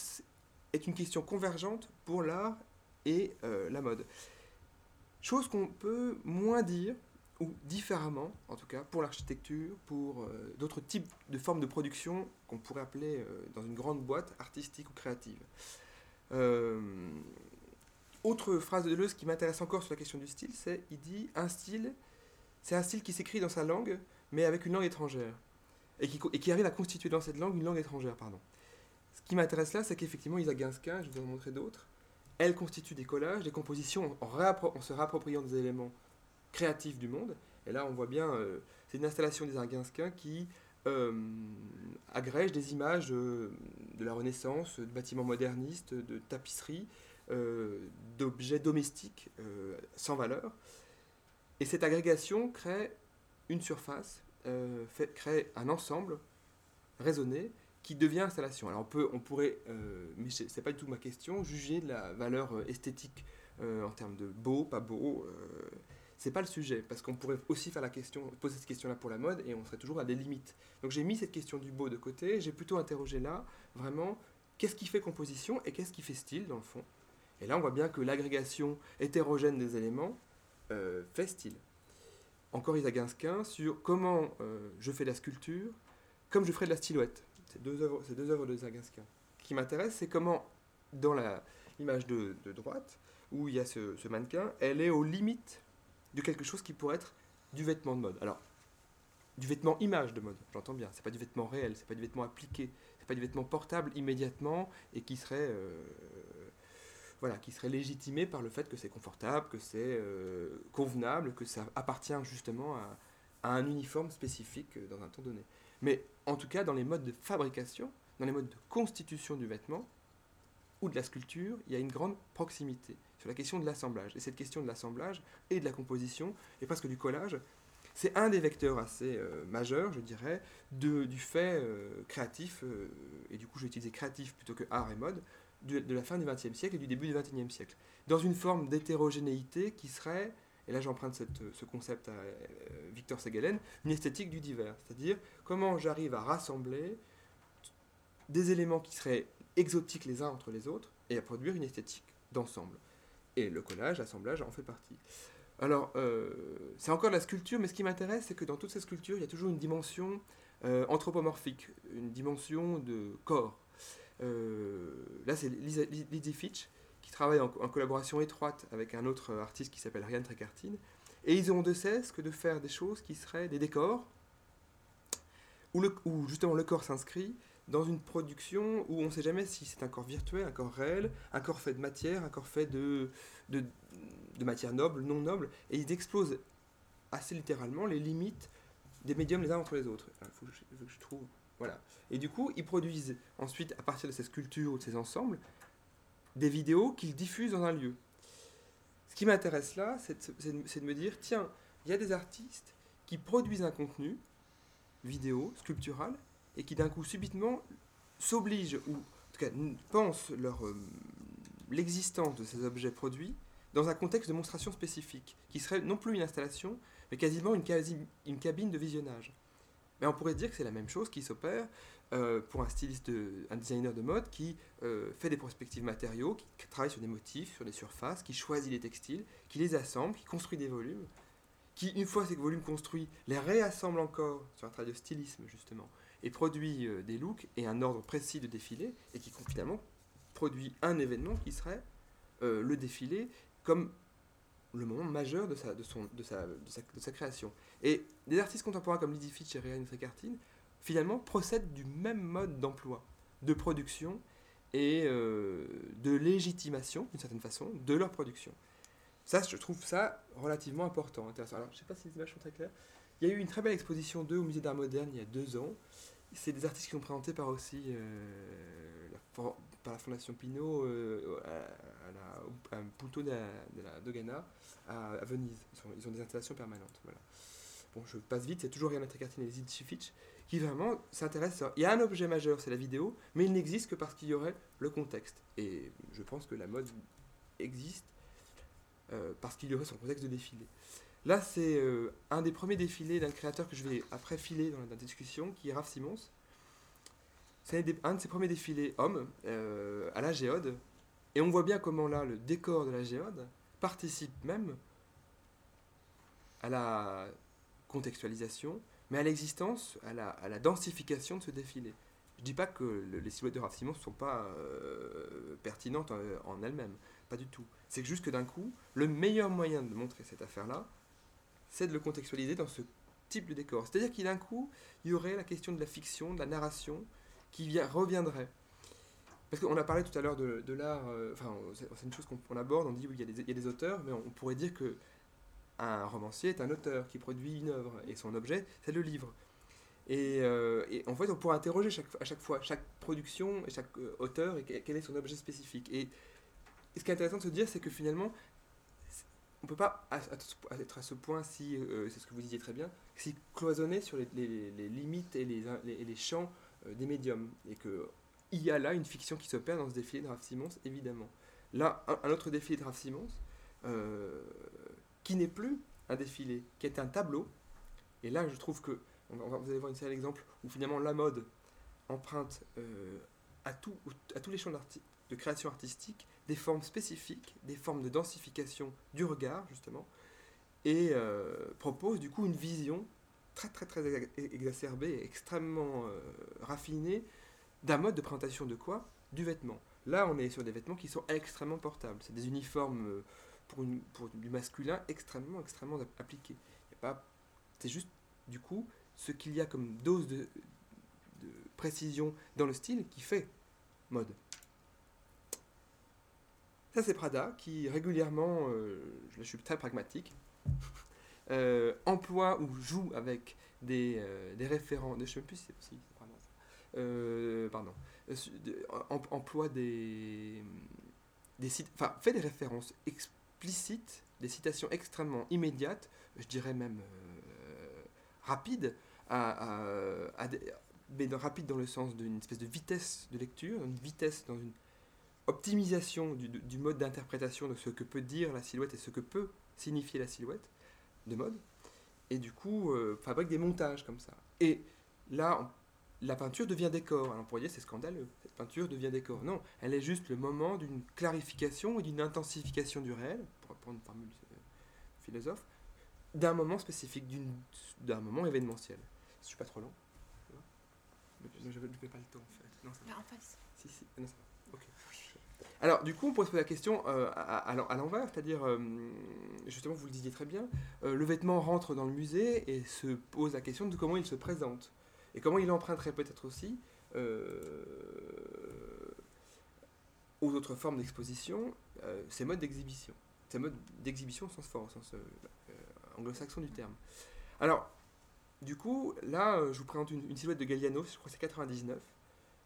est une question convergente pour l'art et euh, la mode. Chose qu'on peut moins dire, ou différemment en tout cas, pour l'architecture, pour euh, d'autres types de formes de production qu'on pourrait appeler euh, dans une grande boîte artistique ou créative. Euh, autre phrase de Deleuze qui m'intéresse encore sur la question du style, c'est il dit un style, c'est un style qui s'écrit dans sa langue, mais avec une langue étrangère, et qui, et qui arrive à constituer dans cette langue une langue étrangère, pardon. Ce qui m'intéresse là, c'est qu'effectivement, Isa Guinsquin, je vous en montrer d'autres, elle constitue des collages, des compositions en, en se réappropriant des éléments créatifs du monde. Et là, on voit bien, euh, c'est une installation d'Isa Guinsquin qui euh, agrège des images euh, de la Renaissance, de bâtiments modernistes, de tapisseries, d'objets domestiques sans valeur. Et cette agrégation crée une surface, crée un ensemble raisonné qui devient installation. Alors on, peut, on pourrait, mais c'est c'est pas du tout ma question, juger de la valeur esthétique en termes de beau, pas beau. C'est pas le sujet, parce qu'on pourrait aussi faire la question, poser cette question-là pour la mode, et on serait toujours à des limites. Donc j'ai mis cette question du beau de côté, j'ai plutôt interrogé là, vraiment, qu'est-ce qui fait composition et qu'est-ce qui fait style, dans le fond? Et là, on voit bien que l'agrégation hétérogène des éléments euh, fait style. Encore Isa sur comment euh, je fais de la sculpture, comme je ferais de la silhouette. C'est deux œuvres, c'est deux œuvres de Isa. Ce qui m'intéresse, c'est comment, dans l'image de, de droite, où il y a ce, ce mannequin, elle est aux limites de quelque chose qui pourrait être du vêtement de mode. Alors, du vêtement image de mode, j'entends bien. C'est pas du vêtement réel, c'est pas du vêtement appliqué, c'est pas du vêtement portable immédiatement et qui serait, euh, voilà, qui serait légitimé par le fait que c'est confortable, que c'est euh, convenable, que ça appartient justement à, un uniforme spécifique euh, dans un temps donné. Mais en tout cas, dans les modes de fabrication, dans les modes de constitution du vêtement ou de la sculpture, il y a une grande proximité sur la question de l'assemblage. Et cette question de l'assemblage et de la composition, et presque du collage, c'est un des vecteurs assez euh, majeurs, je dirais, de, du fait euh, créatif, euh, et du coup je vais utiliser créatif plutôt que art et mode, de, de la fin du XXe siècle et du début du XXIe siècle. Dans une forme d'hétérogénéité qui serait, et là j'emprunte cette- ce concept à euh, Victor Segalen, une esthétique du divers. C'est-à-dire comment j'arrive à rassembler des éléments qui seraient exotiques les uns entre les autres et à produire une esthétique d'ensemble. Et le collage, l'assemblage en fait partie. Alors, euh, c'est encore de la sculpture, mais ce qui m'intéresse, c'est que dans toutes ces sculptures, il y a toujours une dimension euh, anthropomorphique, une dimension de corps. Euh, là, c'est Lizzie Fitch, qui travaille en, collaboration étroite avec un autre artiste qui s'appelle Ryan Trecartine. Et ils ont de cesse que de faire des choses qui seraient des décors, où justement le corps s'inscrit dans une production où on ne sait jamais si c'est un corps virtuel, un corps réel, un corps fait de matière, un corps fait de, de, matière noble, non noble, et ils explosent assez littéralement les limites des médiums les uns entre les autres. Il faut, que je- trouve. Voilà. Et du coup, ils produisent ensuite, à partir de ces sculptures ou de ces ensembles, des vidéos qu'ils diffusent dans un lieu. Ce qui m'intéresse là, c'est de me dire, tiens, il y a des artistes qui produisent un contenu vidéo, sculptural, et qui d'un coup subitement s'obligent, ou en tout cas pensent euh, l'existence de ces objets produits dans un contexte de monstration spécifique, qui serait non plus une installation, mais quasiment une, quasi- une cabine de visionnage. Mais on pourrait dire que c'est la même chose qui s'opère euh, pour un styliste, de- un designer de mode qui euh, fait des prospectives matériaux, qui travaille sur des motifs, sur des surfaces, qui choisit les textiles, qui les assemble, qui construit des volumes, qui, une fois ces volumes construits, les réassemble encore sur un travail de stylisme, justement, et produit euh, des looks et un ordre précis de défilé, et qui finalement produit un événement qui serait euh, le défilé comme le moment majeur de sa, de, son, de, sa, de, sa, création. Et des artistes contemporains comme Lydie Fitch et Ryan Trecartine, finalement, procèdent du même mode d'emploi, de production et euh, de légitimation, d'une certaine façon, de leur production. Ça, je trouve ça relativement important. Alors, je ne sais pas si les images sont très claires. Il y a eu une très belle exposition d'eux au Musée d'Art Moderne il y a deux ans. C'est des artistes qui sont présentés par aussi euh, la, par la Fondation Pinault euh, à, Punto de la, Dogana à, Venise. Ils, ont des installations permanentes. Voilà. Bon, je passe vite, c'est toujours Ryan Trecartine et Lizzie Fitch qui vraiment s'intéressent. Il y a un objet majeur, c'est la vidéo, mais il n'existe que parce qu'il y aurait le contexte. Et je pense que la mode existe euh, parce qu'il y aurait son contexte de défilé. Là, c'est euh, un des premiers défilés d'un créateur que je vais après filer dans la, discussion, qui est Raph Simons. C'est un, de ses premiers défilés hommes euh, à la géode. Et on voit bien comment là, le décor de la géode participe même à la contextualisation, mais à l'existence, à la, densification de ce défilé. Je dis pas que le- les silhouettes de Raph Simons ne sont pas euh, pertinentes en, en elles-mêmes, pas du tout. C'est juste que d'un coup, le meilleur moyen de montrer cette affaire-là, c'est de le contextualiser dans ce type de décor. C'est-à-dire qu'il d'un coup, il y aurait la question de la fiction, de la narration, qui reviendrait. Parce qu'on a parlé tout à l'heure de, l'art, euh, c'est une chose qu'on on aborde, on dit oui, y, a des, auteurs, mais on, pourrait dire que un romancier est un auteur qui produit une œuvre, et son objet, c'est le livre. Et, euh, en fait, on pourrait interroger à chaque fois chaque production et chaque euh, auteur et que- quel est son objet spécifique. Et, ce qui est intéressant de se dire, c'est que finalement, on peut pas être à ce point si, euh, c'est ce que vous disiez très bien, si cloisonner sur les, limites et les, champs euh, des médiums. Et que il y a là une fiction qui s'opère dans ce défilé de Raph Simons, évidemment. Là, un, autre défilé de Raph Simons, euh, qui n'est plus un défilé, qui est un tableau. Et là, je trouve que, vous allez voir une série d'exemples où finalement la mode emprunte à, tous les champs de création artistique des formes spécifiques, des formes de densification du regard, justement, et euh, propose du coup une vision très très très exa- exacerbée extrêmement euh, raffinée d'un mode de présentation de quoi? Du vêtement. Là, on est sur des vêtements qui sont extrêmement portables. C'est des uniformes euh, pour, du masculin extrêmement, extrêmement app- appliqués. C'est juste, du coup, ce qu'il y a comme dose de précision dans le style qui fait mode. Ça, c'est Prada qui régulièrement, euh, je suis très pragmatique, (laughs) euh, emploie ou joue avec des, euh, des référents, je ne sais plus si c'est Prada, pardon, emploie des, fait des références explicites, des citations extrêmement immédiates, je dirais même rapides, mais dans- rapide dans le sens d'une espèce de vitesse de lecture, une vitesse dans une optimisation du, du mode d'interprétation de ce que peut dire la silhouette et ce que peut signifier la silhouette de mode, et du coup euh, fabrique des montages comme ça. Et là, on- la peinture devient décor. Alors on pourrait dire c'est scandaleux, cette peinture devient décor. Non, elle est juste le moment d'une clarification et d'une intensification du réel, pour reprendre une formule euh, philosophe, d'un moment spécifique, d'un moment événementiel. Je suis pas trop long. Je ne fais pas le temps en fait. Non, ça va. en face. Si, si. Non, ça va. Alors, du coup, on pourrait se poser la question euh, à, à l'en- à l'envers, c'est-à-dire, euh, justement, vous le disiez très bien, euh, le vêtement rentre dans le musée et se pose la question de comment il se présente. Et comment il emprunterait peut-être aussi aux autres formes d'exposition ces modes d'exhibition. Ces modes d'exhibition au sens fort, au sens anglo-saxon du terme. Alors, du coup, là, je vous présente une, une silhouette de Galliano, je crois que c'est 99,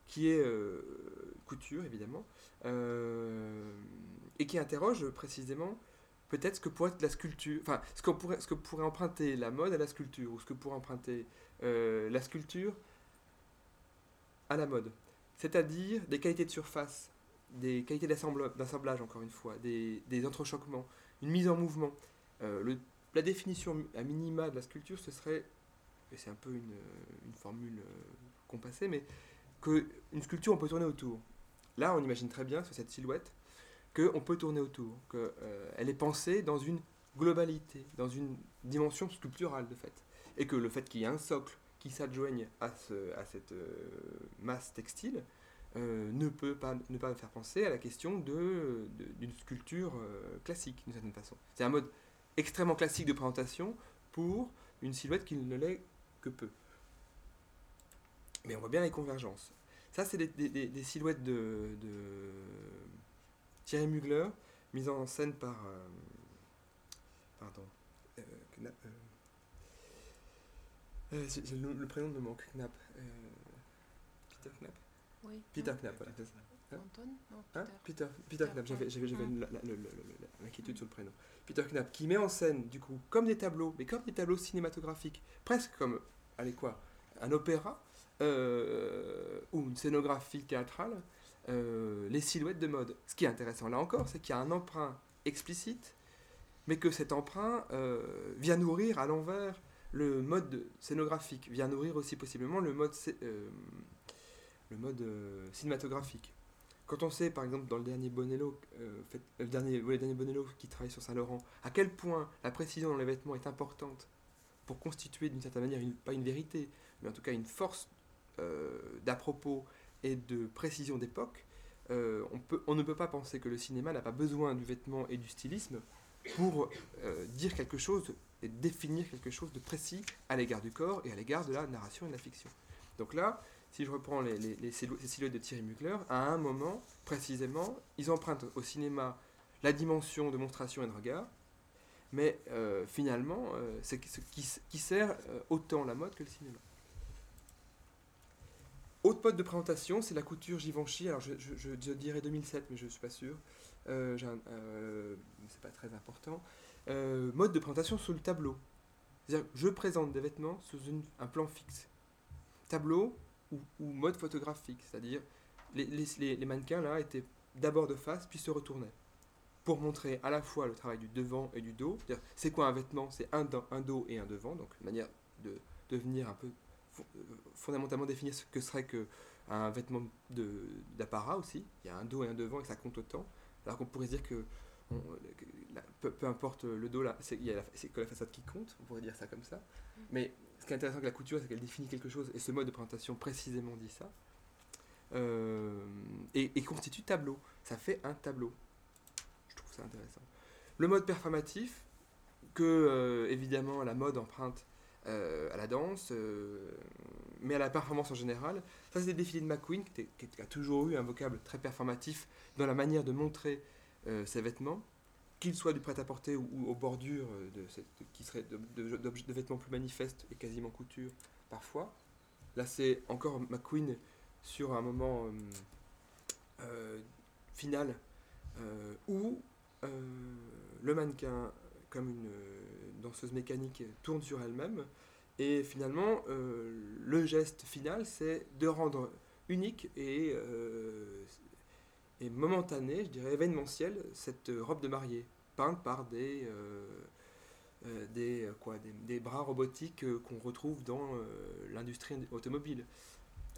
qui est euh, couture, évidemment, euh, et qui interroge précisément peut-être ce que pourrait la sculpture, enfin, ce, ce que pourrait emprunter la mode à la sculpture, ou ce que pourrait emprunter euh, la sculpture à la mode. C'est-à-dire des qualités de surface des qualités d'assembla- d'assemblage, encore une fois, des, des entrechoquements, une mise en mouvement. La définition à minima de la sculpture, ce serait, et c'est un peu une, une formule compassée, mais qu'une sculpture, on peut tourner autour. Là, on imagine très bien sur cette silhouette qu'on peut tourner autour, qu'elle est pensée dans une globalité, dans une dimension sculpturale de fait. Et que le fait qu'il y ait un socle qui s'adjoigne à, ce- à cette euh, masse textile euh, ne peut pas ne pas faire penser à la question d'une sculpture euh, classique d'une certaine façon. C'est un mode extrêmement classique de présentation pour une silhouette qui ne l'est que peu. Mais on voit bien les convergences. Ça, c'est des, des- des- des silhouettes de, de Thierry Mugler, mises en scène par. euh, pardon. euh, Knapp, euh, le, le prénom me manque, Knapp. Peter Knapp Oui. Peter Knapp, voilà, c'est ça. Hein Anton Non, Hein Peter. Peter, Peter Peter, Knapp, j'avais, j'avais, le- l'inquiétude sur le prénom. Peter Knapp, qui met en scène, du coup, comme des tableaux, mais comme des tableaux cinématographiques, presque comme, allez quoi, un opéra, euh, ou une scénographie théâtrale, euh, les silhouettes de mode. Ce qui est intéressant là encore, c'est qu'il y a un emprunt explicite, mais que cet emprunt euh, vient nourrir à l'envers le mode scénographique, vient nourrir aussi possiblement le mode, euh, cinématographique. Quand on sait, par exemple, dans le dernier Bonello, le dernier, le dernier Bonello qui travaille sur Saint-Laurent, à quel point la précision dans les vêtements est importante pour constituer d'une certaine manière, pas une vérité, mais en tout cas une force euh, d'à-propos et de précision d'époque, euh, on, ne peut pas penser que le cinéma n'a pas besoin du vêtement et du stylisme pour euh, dire quelque chose et définir quelque chose de précis à l'égard du corps et à l'égard de la narration et de la fiction. Donc là, si je reprends les, les- silhouettes de Thierry Mugler, à un moment, précisément, ils empruntent au cinéma la dimension de monstration et de regard, mais finalement, c'est ce qui, sert autant la mode que le cinéma. Autre mode de présentation, c'est la couture Givenchy. Alors je, dirais 2007, mais je ne suis pas sûr. Euh, euh, c'est pas très important. Euh, mode de présentation sous le tableau. C'est-à-dire, je présente des vêtements sous un plan fixe. Tableau ou, mode photographique, c'est-à-dire les, les- mannequins là étaient d'abord de face puis se retournaient pour montrer à la fois le travail du devant et du dos. C'est quoi un vêtement? C'est un, un dos et un devant, donc une manière de, de venir un peu fondamentalement définir ce que serait que un vêtement d'apparat aussi. Il y a un dos et un devant et ça compte autant. Alors qu'on pourrait se dire que, on- que la- peu, peu importe le dos, là, c'est que la façade qui compte, on pourrait dire ça comme ça. Mais ce qui est intéressant avec la couture, c'est qu'elle définit quelque chose, et ce mode de présentation précisément dit ça, euh, et, et constitue tableau. Ça fait un tableau. Je trouve ça intéressant. Le mode performatif, que euh, évidemment la mode emprunte euh, à la danse, euh, mais à la performance en général. Ça, c'est des défilés de McQueen, qui, a toujours eu un vocable très performatif dans la manière de montrer euh, ses vêtements, qu'ils soient du prêt-à-porter ou, aux bordures de cette- qui seraient de, de- vêtements plus manifestes et quasiment couture parfois. Là, c'est encore McQueen sur un moment final où le mannequin, comme une danseuse mécanique, tourne sur elle-même. Et finalement, euh, le geste final, c'est de rendre unique et, euh, et momentané, je dirais événementiel, cette robe de mariée, peinte par des, euh, des, quoi, des, des bras robotiques qu'on retrouve dans l'industrie automobile.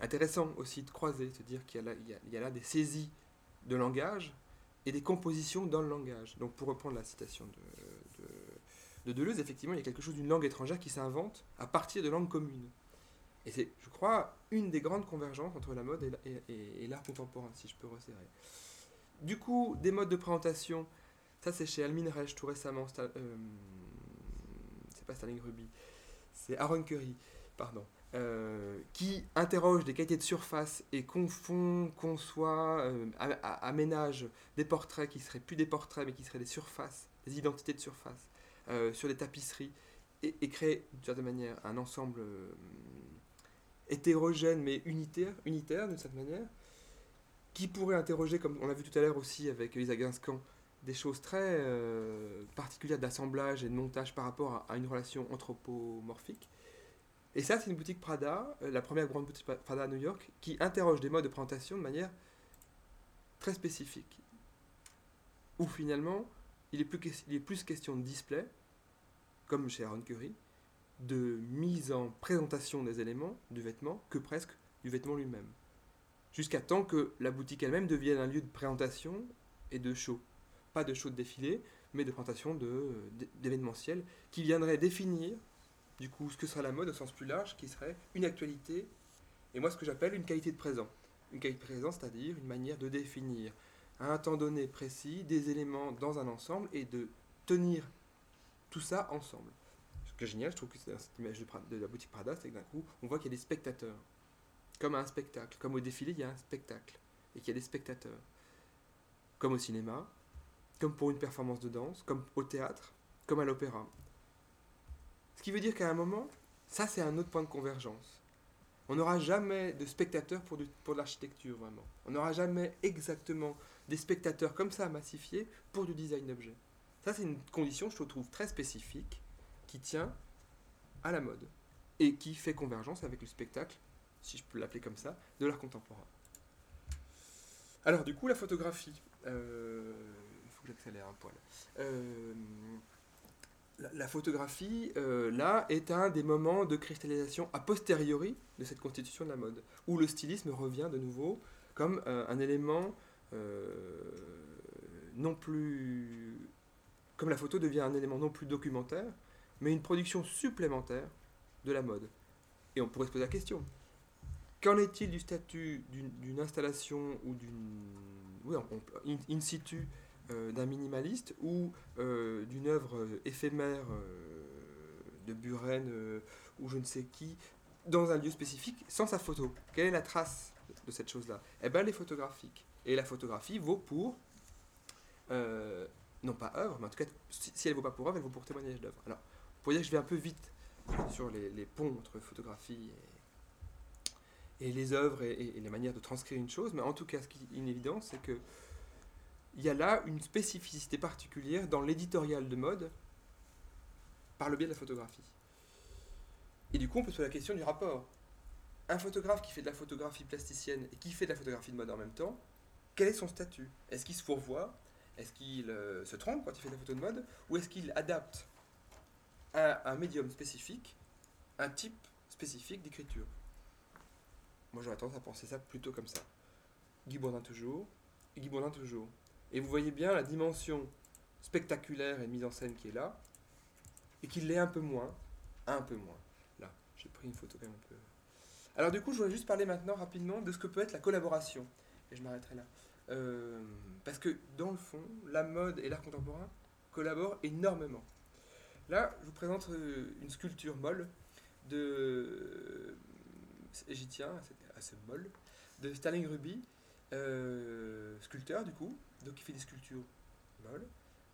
Intéressant aussi de croiser, se dire qu'il y a là des saisies de langage et des compositions dans le langage. Donc pour reprendre la citation de, de, de Deleuze, effectivement, il y a quelque chose d'une langue étrangère qui s'invente à partir de langues communes. Et c'est, je crois, une des grandes convergences entre la mode et, la- et- et- et l'art contemporain, si je peux resserrer. Du coup, des modes de présentation, ça c'est chez Almin Reich tout récemment, euh, c'est pas Sterling Ruby, c'est Aaron Curry, pardon, euh, qui interroge des qualités de surface et confond, conçoit, euh, aménage des portraits qui seraient plus des portraits mais qui seraient des surfaces, des identités de surface, sur des tapisseries, et, et crée d'une certaine manière un ensemble euh, hétérogène mais unitaire, unitaire d'une certaine manière, qui pourrait interroger, comme on l'a vu tout à l'heure aussi avec Elisa Guinscan, des choses très euh, particulières d'assemblage et de montage par rapport à, à une relation anthropomorphique. Et ça, c'est une boutique Prada, euh, la première grande boutique Prada à New York, qui interroge des modes de présentation de manière très spécifique, où finalement, il est plus, question de display, comme chez Aaron Curry, de mise en présentation des éléments du vêtement, que presque du vêtement lui-même. Jusqu'à temps que la boutique elle-même devienne un lieu de présentation et de show. Pas de show de défilé, mais de présentation d'événementiel qui viendrait définir du coup ce que sera la mode au sens plus large, qui serait une actualité, et moi ce que j'appelle une qualité de présent. Une qualité de présent, c'est-à-dire une manière de définir à un temps donné précis des éléments dans un ensemble et de tenir tout ça ensemble. Ce qui est génial, je trouve que c'est cette image de, la boutique Prada, c'est que d'un coup, on voit qu'il y a des spectateurs. Comme à un spectacle. Comme au défilé, il y a un spectacle. Et qu'il y a des spectateurs. Comme au cinéma, comme pour une performance de danse, comme au théâtre, comme à l'opéra. Ce qui veut dire qu'à un moment, ça c'est un autre point de convergence. On n'aura jamais de spectateurs pour, pour l'architecture, vraiment. On n'aura jamais exactement des spectateurs comme ça massifiés pour du design d'objet. Ça c'est une condition, je trouve, très spécifique, qui tient à la mode. Et qui fait convergence avec le spectacle, si je peux l'appeler comme ça, de l'art contemporain. Alors du coup, la photographie. Euh, Il faut que j'accélère un poil. Euh, la, photographie, euh, là, est un des moments de cristallisation a posteriori de cette constitution de la mode, où le stylisme revient de nouveau comme un élément non plus... Comme la photo devient un élément non plus documentaire, mais une production supplémentaire de la mode. Et on pourrait se poser la question. Qu'en est-il du statut d'une installation ou d'une... Oui, in, in situ euh, d'un minimaliste ou euh, d'une œuvre euh, éphémère euh, de Buren euh, ou je ne sais qui dans un lieu spécifique sans sa photo? Quelle est la trace de cette chose-là? Eh bien, elle est photographique. Et la photographie vaut pour, euh, non pas œuvre, mais en tout cas, si, elle vaut pas pour œuvre, elle vaut pour témoignage d'œuvre. Alors, pour dire que je vais un peu vite sur les, ponts entre photographie et, et les œuvres et, et- et les manières de transcrire une chose, mais en tout cas, ce qui est une évidence, c'est que il y a là une spécificité particulière dans l'éditorial de mode par le biais de la photographie. Et du coup, on peut se poser la question du rapport. Un photographe qui fait de la photographie plasticienne et qui fait de la photographie de mode en même temps, quel est son statut? Est-ce qu'il se fourvoie? Est-ce qu'il euh, se trompe quand il fait de la photo de mode? Ou est-ce qu'il adapte à un médium spécifique un type spécifique d'écriture? Moi, j'aurais tendance à penser ça plutôt comme ça. Guy Bourdin toujours, et Guy Bourdin toujours. Et vous voyez bien la dimension spectaculaire et de mise en scène qui est là, et qui l'est un peu moins, un peu moins. Là, j'ai pris une photo quand même un peu. Alors du coup, je voudrais juste parler maintenant rapidement de ce que peut être la collaboration. Et je m'arrêterai là. Euh, parce que dans le fond, la mode et l'art contemporain collaborent énormément. Là, je vous présente euh, une sculpture molle de et j'y tiens assez- assez molle de Sterling Ruby, euh, sculpteur du coup, donc il fait des sculptures molles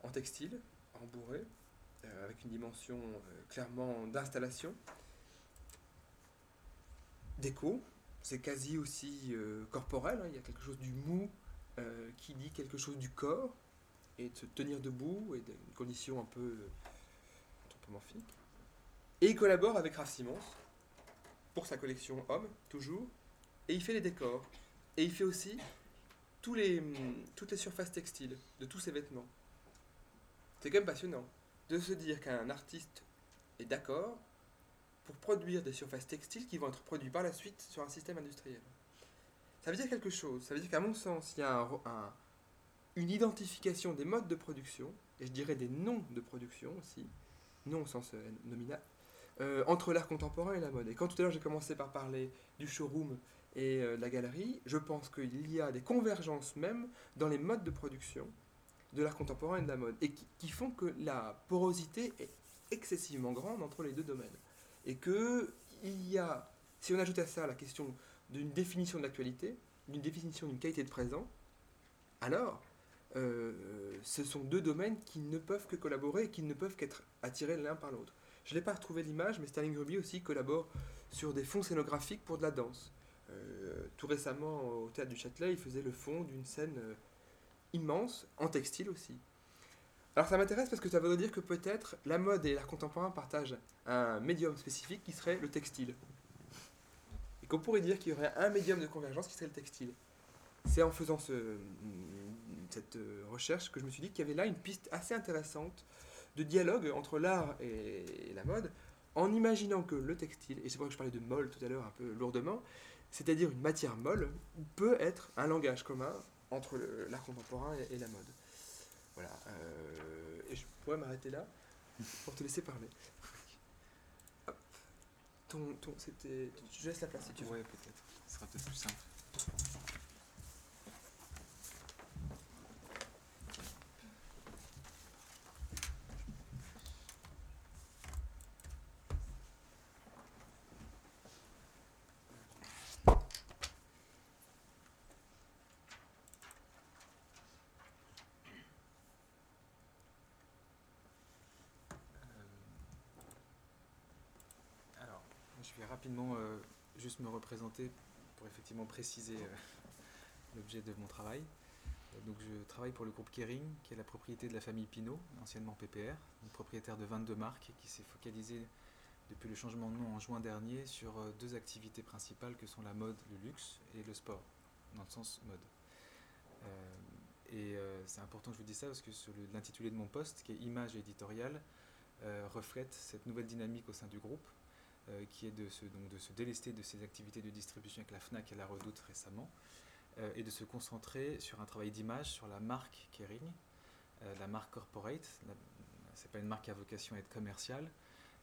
en textile, en bourré, euh, avec une dimension euh, clairement d'installation. Déco, c'est quasi aussi euh, corporel, hein, il y a quelque chose du mou euh, qui dit quelque chose du corps et de se tenir debout et d'une condition un peu euh, anthropomorphique. Et il collabore avec Raph Simons pour sa collection Homme, toujours, et il fait les décors. Et il fait aussi tous les, hum, toutes les surfaces textiles de tous ses vêtements. C'est quand même passionnant de se dire qu'un artiste est d'accord pour produire des surfaces textiles qui vont être produites par la suite sur un système industriel. Ça veut dire quelque chose. Ça veut dire qu'à mon sens, il y a une identification des modes de production, et je dirais des noms de production aussi, non au sens nominal, euh, entre l'art contemporain et la mode. Et quand tout à l'heure j'ai commencé par parler du showroom et euh, de la galerie, je pense qu'il y a des convergences même dans les modes de production de l'art contemporain et de la mode, et qui, qui font que la porosité est excessivement grande entre les deux domaines. Et que il y a, si on ajoute à ça la question d'une définition de l'actualité, d'une définition d'une qualité de présent, alors euh, ce sont deux domaines qui ne peuvent que collaborer et qui ne peuvent qu'être attirés l'un par l'autre. Je n'ai pas retrouvé l'image, mais Sterling Ruby aussi collabore sur des fonds scénographiques pour de la danse. Euh, tout récemment, au Théâtre du Châtelet, il faisait le fond d'une scène euh, immense, en textile aussi. Alors ça m'intéresse parce que ça veut dire que peut-être la mode et l'art contemporain partagent un médium spécifique qui serait le textile. Et qu'on pourrait dire qu'il y aurait un médium de convergence qui serait le textile. c'est en faisant ce, cette recherche que je me suis dit qu'il y avait là une piste assez intéressante de dialogue entre l'art et la mode, en imaginant que le textile, et c'est pour ça que je parlais de molle tout à l'heure un peu lourdement, c'est-à-dire une matière molle, peut être un langage commun entre l'art contemporain et, et la mode. Voilà. euh, et je pourrais m'arrêter là pour te laisser parler. Ton, ton, c'était, je laisse la place si tu veux. Ouais, peut-être. Ce sera peut-être plus simple. Euh, Alors, je vais rapidement euh, juste me représenter pour effectivement préciser euh, (laughs) l'objet de mon travail. Euh, Donc, je travaille pour le groupe Kering, qui est la propriété de la famille Pinault, anciennement PPR, propriétaire de 22 marques, qui s'est focalisé depuis le changement de nom en juin dernier sur deux activités principales que sont la mode, le luxe et le sport, dans le sens mode. Et c'est important que je vous dise ça parce que l'intitulé de mon poste, qui est image éditoriale, reflète cette nouvelle dynamique au sein du groupe, euh, qui est de se, donc de se délester de ses activités de distribution avec la FNAC et la Redoute récemment, euh, et de se concentrer sur un travail d'image sur la marque Kering, euh, la marque corporate. La- C'est pas une marque à vocation à être commerciale,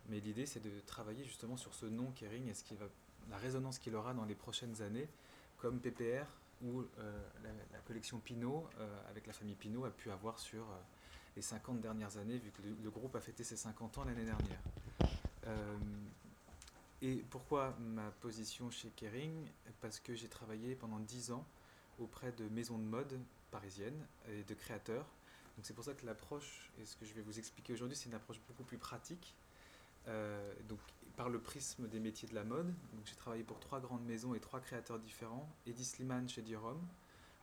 mais l'idée c'est de travailler justement sur ce nom Kering et ce qui va, la résonance qu'il aura dans les prochaines années, comme PPR ou la, collection Pinot avec la famille Pinot a pu avoir sur les 50 dernières années, vu que le, groupe a fêté ses 50 ans l'année dernière. Et pourquoi ma position chez Kering? Parce que j'ai travaillé pendant 10 ans auprès de maisons de mode parisiennes et de créateurs. Donc c'est pour ça que l'approche, et ce que je vais vous expliquer aujourd'hui, c'est une approche beaucoup plus pratique. Euh, donc par le prisme des métiers de la mode. J'ai travaillé pour trois grandes maisons et trois créateurs différents. Eddie Sliman chez Dior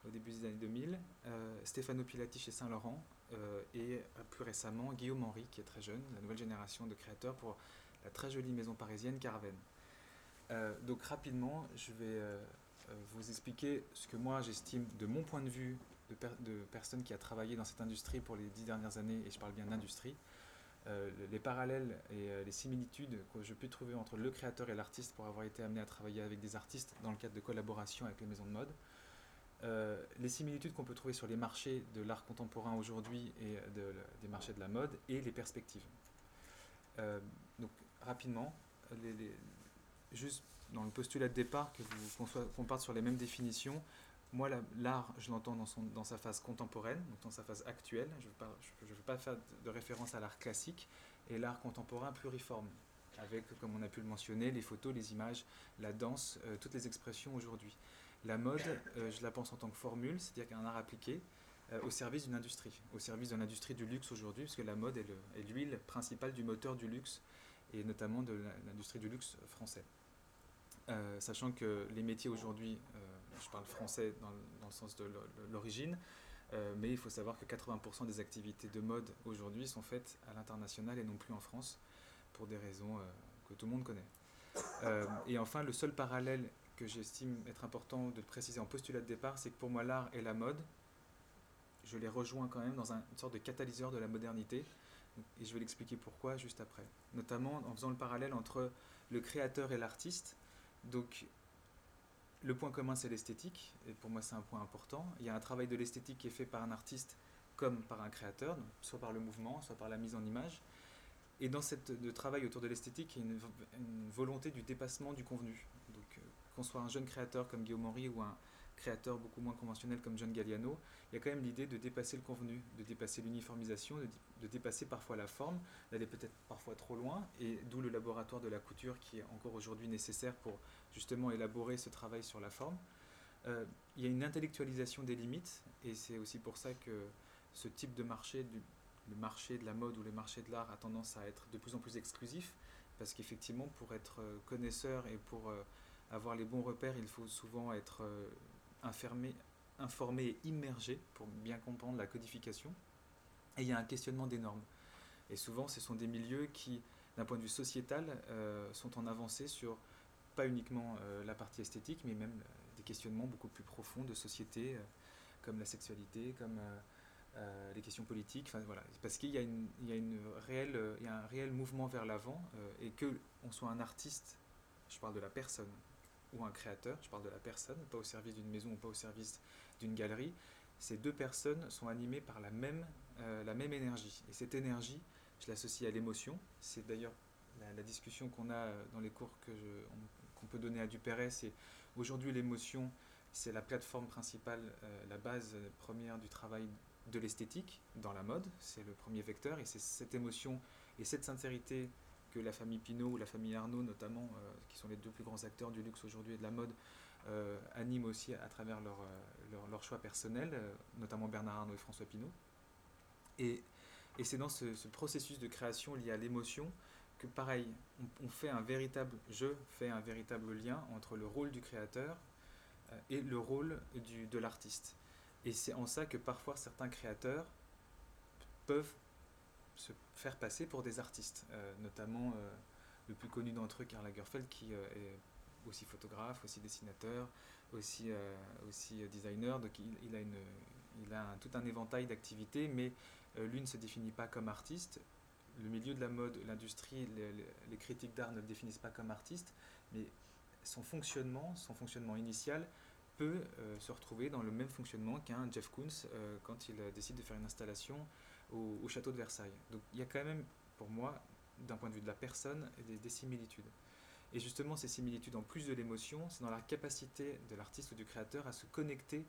au début des années 2000, euh, Stefano Pilati chez Saint Laurent euh, et plus récemment Guillaume Henry qui est très jeune, la nouvelle génération de créateurs pour la très jolie maison parisienne Carven. Euh, donc rapidement, je vais euh, euh, vous expliquer ce que moi j'estime de mon point de vue de, per- de personne qui a travaillé dans cette industrie pour les dix dernières années, et je parle bien d'industrie, les parallèles et les similitudes que je peux trouver entre le créateur et l'artiste pour avoir été amené à travailler avec des artistes dans le cadre de collaboration avec les maisons de mode. Les similitudes qu'on peut trouver sur les marchés de l'art contemporain aujourd'hui et de, des marchés de la mode et les perspectives. Rapidement, les- juste dans le postulat de départ, qu'on parte sur les mêmes définitions, moi la- l'art, je l'entends dans, sa phase contemporaine, donc dans sa phase actuelle. Je ne veux, pas faire de- référence à l'art classique et l'art contemporain pluriforme, avec, comme on a pu le mentionner, les photos, les images, la danse, euh, toutes les expressions aujourd'hui. La mode, euh, je la pense en tant que formule, c'est-à-dire qu'un art appliqué euh, au service d'une industrie, au service de l'industrie du luxe aujourd'hui, parce que la mode est l'huile principale du moteur du luxe, et notamment de l'industrie du luxe français. Euh, sachant que les métiers aujourd'hui, euh, je parle français dans, le- sens de l'o- l'origine, euh, mais il faut savoir que 80% des activités de mode aujourd'hui sont faites à l'international et non plus en France, pour des raisons que tout le monde connaît. Et enfin, le seul parallèle que j'estime être important de préciser en postulat de départ, c'est que pour moi, l'art et la mode, je les rejoins quand même dans un- une sorte de catalyseur de la modernité. Et je vais l'expliquer pourquoi juste après. Notamment en faisant le parallèle entre le créateur et l'artiste. Donc, le point commun, c'est l'esthétique. Et pour moi, c'est un point important. Il y a un travail de l'esthétique qui est fait par un artiste comme par un créateur, soit par le mouvement, soit par la mise en image. Et dans cette de travail autour de l'esthétique, il y a une, une volonté du dépassement du convenu. Donc, euh, qu'on soit un jeune créateur comme Guillaume Henry ou un créateur beaucoup moins conventionnel comme John Galliano, il y a quand même l'idée de dépasser le convenu, de dépasser l'uniformisation, de, de dépasser parfois la forme, d'aller peut-être parfois trop loin, et d'où le laboratoire de la couture qui est encore aujourd'hui nécessaire pour justement élaborer ce travail sur la forme. Euh, il y a une intellectualisation des limites, et c'est aussi pour ça que ce type de marché, le marché de la mode ou le marché de l'art a tendance à être de plus en plus exclusif, parce qu'effectivement, pour être euh, connaisseur et pour euh, avoir les bons repères, il faut souvent être informé, et immergé pour bien comprendre la codification. Et il y a un questionnement des normes. Et souvent, ce sont des milieux qui, d'un point de vue sociétal, euh, sont en avancée sur pas uniquement euh, la partie esthétique, mais même euh, des questionnements beaucoup plus profonds de société, comme la sexualité, comme les questions politiques. Enfin, voilà. Parce qu'il y, a une, il y, a une réelle, il y a un réel mouvement vers l'avant, et que on soit un artiste, je parle de la personne, ou un créateur, je parle de la personne, pas au service d'une maison ou pas au service d'une galerie, ces deux personnes sont animées par la même, la même énergie. Et cette énergie, je l'associe à l'émotion. C'est d'ailleurs la, discussion qu'on a euh, dans les cours qu'on peut donner à Dupéré, c'est aujourd'hui l'émotion, c'est la plateforme principale, euh, la base première du travail de l'esthétique dans la mode, c'est le premier vecteur, et c'est cette émotion et cette sincérité que la famille Pinault ou la famille Arnaud notamment, euh, qui sont les deux plus grands acteurs du luxe aujourd'hui et de la mode, animent aussi à travers leur, leur, choix personnel, notamment Bernard Arnault et François Pinault. Et, et c'est dans ce, processus de création lié à l'émotion que pareil, on, fait un véritable, je fais un véritable lien entre le rôle du créateur euh, et le rôle du, de l'artiste. Et c'est en ça que parfois certains créateurs peuvent se faire passer pour des artistes, euh, notamment euh, le plus connu d'entre eux, Karl Lagerfeld, qui est aussi photographe, aussi dessinateur, aussi, aussi designer. Donc il, a, une, il a tout un éventail d'activités, mais lui ne se définit pas comme artiste le milieu de la mode, l'industrie, les, critiques d'art ne le définissent pas comme artiste, mais son fonctionnement, son fonctionnement initial peut euh, se retrouver dans le même fonctionnement qu'un Jeff Koons euh, quand il euh, décide de faire une installation au, château de Versailles. Donc il y a quand même, pour moi, d'un point de vue de la personne, des, des similitudes. Et justement, ces similitudes, en plus de l'émotion, c'est dans la capacité de l'artiste ou du créateur à se connecter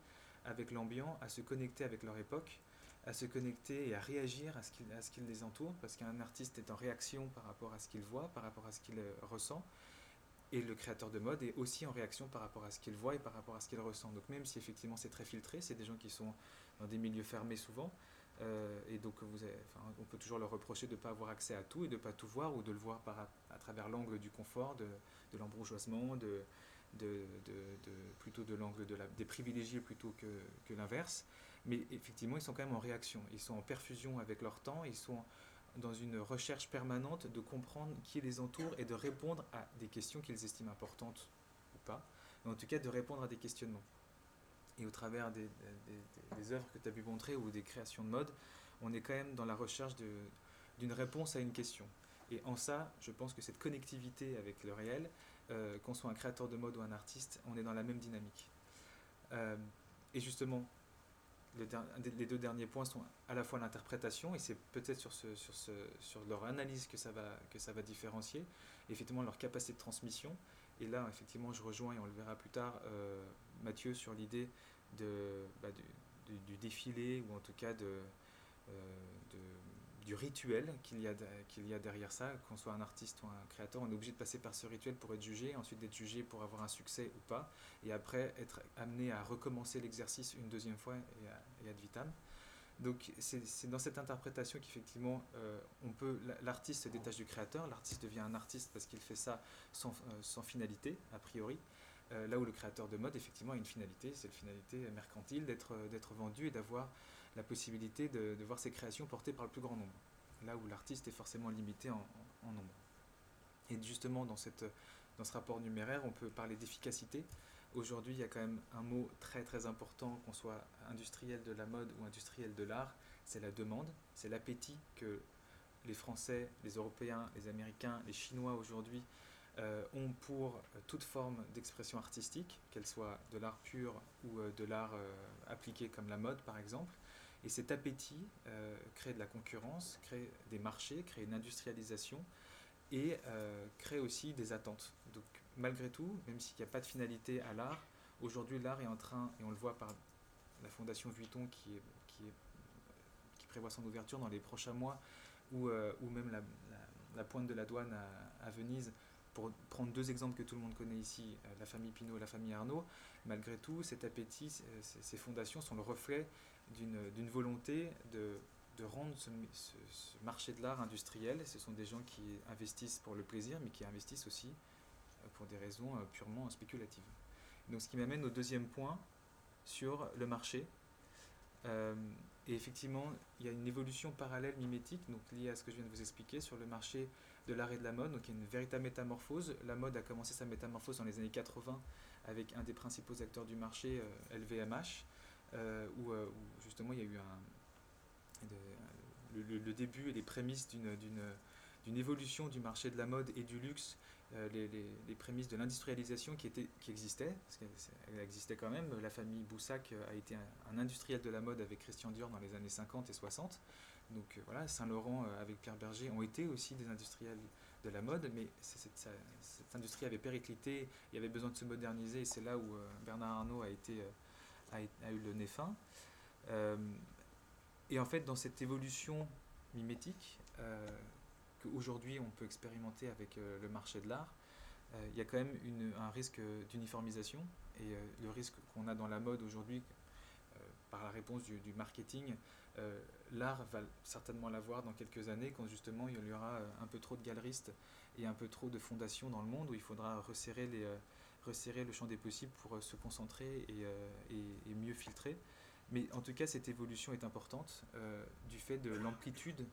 avec l'ambiant, à se connecter avec leur époque, à se connecter et à réagir à ce qui, à ce qui les entoure, parce qu'un artiste est en réaction par rapport à ce qu'il voit, par rapport à ce qu'il euh, ressent, et le créateur de mode est aussi en réaction par rapport à ce qu'il voit et par rapport à ce qu'il ressent. Donc même si effectivement c'est très filtré, c'est des gens qui sont dans des milieux fermés souvent, euh, et donc on peut toujours leur reprocher de ne pas avoir accès à tout et de ne pas tout voir, ou de le voir par, à, travers l'angle du confort, de, de de, plutôt de l'angle de des privilégiés plutôt que, que l'inverse. Mais effectivement, ils sont quand même en réaction. Ils sont en perfusion avec leur temps. Ils sont dans une recherche permanente de comprendre qui les entoure et de répondre à des questions qu'ils estiment importantes ou pas. Mais en tout cas, de répondre à des questionnements. Et au travers des, œuvres que tu as pu montrer ou des créations de mode, on est quand même dans la recherche d'une réponse à une question. Et en ça, je pense que cette connectivité avec le réel, euh, qu'on soit un créateur de mode ou un artiste, on est dans la même dynamique. Euh, et justement, les deux derniers points sont à la fois l'interprétation, et c'est peut-être sur, leur analyse que ça, va, que ça va différencier, et effectivement leur capacité de transmission. Et là, effectivement, je rejoins, et on le verra plus tard, euh, Mathieu sur l'idée de, bah, du, du, défilé, ou en tout cas de, euh, du rituel qu'il y, a qu'il y a derrière ça, qu'on soit un artiste ou un créateur, on est obligé de passer par ce rituel pour être jugé, ensuite d'être jugé pour avoir un succès ou pas, et après être amené à recommencer l'exercice une deuxième fois et à, et vitam. Donc c'est dans cette interprétation qu'effectivement euh, on peut l'artiste se détache du créateur, l'artiste devient un artiste parce qu'il fait ça sans, euh, sans, finalité a priori. Euh, là où le créateur de mode effectivement a une finalité, c'est la finalité mercantile d'être vendu et d'avoir la possibilité de, voir ses créations portées par le plus grand nombre, là où l'artiste est forcément limité en, nombre. Et justement, dans, dans ce rapport numéraire, on peut parler d'efficacité. Aujourd'hui, il y a quand même un mot très très important, qu'on soit industriel de la mode ou industriel de l'art, c'est la demande, c'est l'appétit que les Français, les Européens, les Américains, les Chinois aujourd'hui euh, ont pour toute forme d'expression artistique, qu'elle soit de l'art pur ou euh, de l'art euh, appliqué comme la mode par exemple. Et cet appétit euh, crée de la concurrence, crée des marchés, crée une industrialisation et euh, crée aussi des attentes. Donc malgré tout, même s'il n'y a pas de finalité à l'art, aujourd'hui l'art est en train, et on le voit par la fondation Vuitton qui, prévoit son ouverture dans les prochains mois, ou, euh, même la, pointe de la douane à, Venise, pour prendre deux exemples que tout le monde connaît ici, la famille Pinault et la famille Arnaud, malgré tout, cet appétit, ces fondations sont le reflet d'une volonté de, rendre ce, marché de l'art industriel. Ce sont des gens qui investissent pour le plaisir, mais qui investissent aussi euh, pour des raisons euh, purement spéculatives. Ce qui m'amène au deuxième point sur le marché. Euh, et effectivement, il y a une évolution parallèle mimétique, donc liée à ce que je viens de vous expliquer, sur le marché de l'art et de la mode. Donc il y a une véritable métamorphose. La mode a commencé sa métamorphose dans les années 80 avec un des principaux acteurs du marché, LVMH, où, justement il y a eu un, le, début et les prémices d'une évolution du marché de la mode et du luxe euh, les, prémices de l'industrialisation qui, qui existaient, parce qu'elle existait quand même. La famille Boussac euh, a été un, industriel de la mode avec Christian Dior dans les années 50 et 60. Donc euh, voilà, Saint-Laurent avec Pierre Berger ont été aussi des industriels de la mode, mais cette, industrie avait périclité, il y avait besoin de se moderniser, et c'est là où Bernard Arnault a, eu le nez fin. et en fait, dans cette évolution mimétique, qu'aujourd'hui on peut expérimenter avec euh, le marché de l'art, euh, il y a quand même un risque d'uniformisation. Et euh, le risque qu'on a dans la mode aujourd'hui, par la réponse du, marketing, l'art va certainement l'avoir dans quelques années quand justement il y aura un peu trop de galeristes et un peu trop de fondations dans le monde où il faudra resserrer, resserrer le champ des possibles pour se concentrer et, mieux filtrer. Mais en tout cas, cette évolution est importante du fait de l'amplitude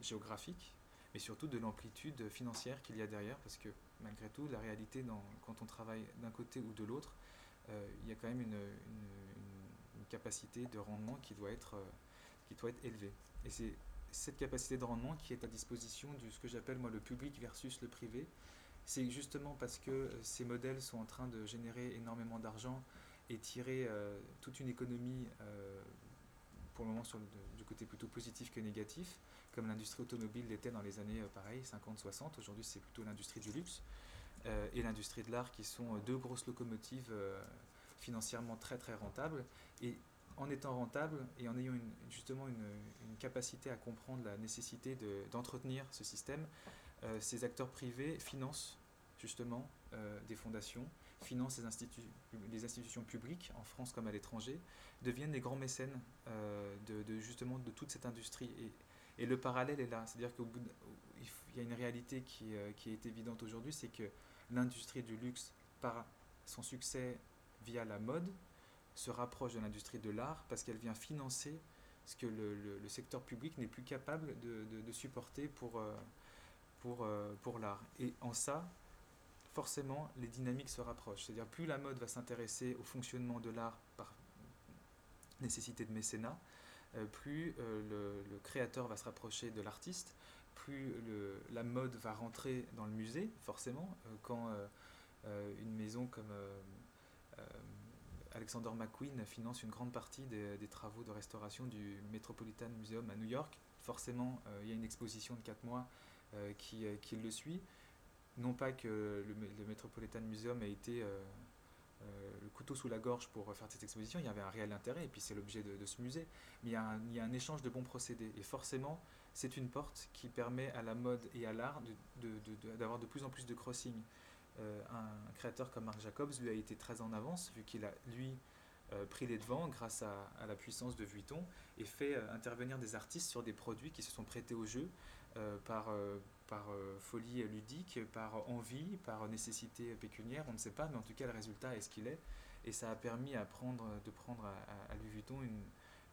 géographique, mais surtout de l'amplitude financière qu'il y a derrière, parce que malgré tout, la réalité, quand on travaille d'un côté ou de l'autre, euh, il y a quand même une, capacité de rendement qui doit être, euh, qui doit être élevée. Et c'est cette capacité de rendement qui est à disposition de ce que j'appelle moi le public versus le privé. C'est justement parce que euh, ces modèles sont en train de générer énormément d'argent et tirer toute une économie, pour le moment sur du côté plutôt positif que négatif, comme l'industrie automobile l'était dans les années euh, pareil, 50-60. Aujourd'hui, c'est plutôt l'industrie du luxe euh, et l'industrie de l'art qui sont euh, deux grosses locomotives financièrement très très rentables. Et en étant rentables et en ayant justement une, capacité à comprendre la nécessité d'entretenir ce système, ces acteurs privés financent justement des fondations, financent les, institutions publiques en France comme à l'étranger, deviennent des grands mécènes de, de, justement de toute cette industrie. Et le parallèle est là. C'est-à-dire qu'il y a une réalité euh, qui est évidente aujourd'hui, c'est que l'industrie du luxe, par son succès via la mode, se rapproche de l'industrie de l'art parce qu'elle vient financer ce que le, le, secteur public n'est plus capable de, supporter pour, euh, euh, pour l'art. Et en ça, forcément, les dynamiques se rapprochent. C'est-à-dire plus la mode va s'intéresser au fonctionnement de l'art par nécessité de mécénat, euh, plus euh, le, créateur va se rapprocher de l'artiste, plus la mode va rentrer dans le musée, forcément. Quand une maison comme Alexander McQueen finance une grande partie des, travaux de restauration du Metropolitan Museum à New York, forcément, il y a une exposition de 4 mois qui, le suit. Non pas que le, Metropolitan Museum ait été euh, le couteau sous la gorge pour faire cette exposition, il y avait un réel intérêt, et puis c'est l'objet de, ce musée. Mais il y, a un, échange de bons procédés, et forcément, c'est une porte qui permet à la mode et à l'art d'avoir de, plus en plus de crossing. Euh, un, créateur comme Marc Jacobs, lui, a été très en avance, vu qu'il a, lui, euh, pris les devants grâce à, la puissance de Vuitton, et fait intervenir des artistes sur des produits qui se sont prêtés au jeu par par euh, folie ludique, par envie, par nécessité pécuniaire, on ne sait pas, mais en tout cas le résultat est ce qu'il est. Et ça a permis à de prendre à, Louis Vuitton une,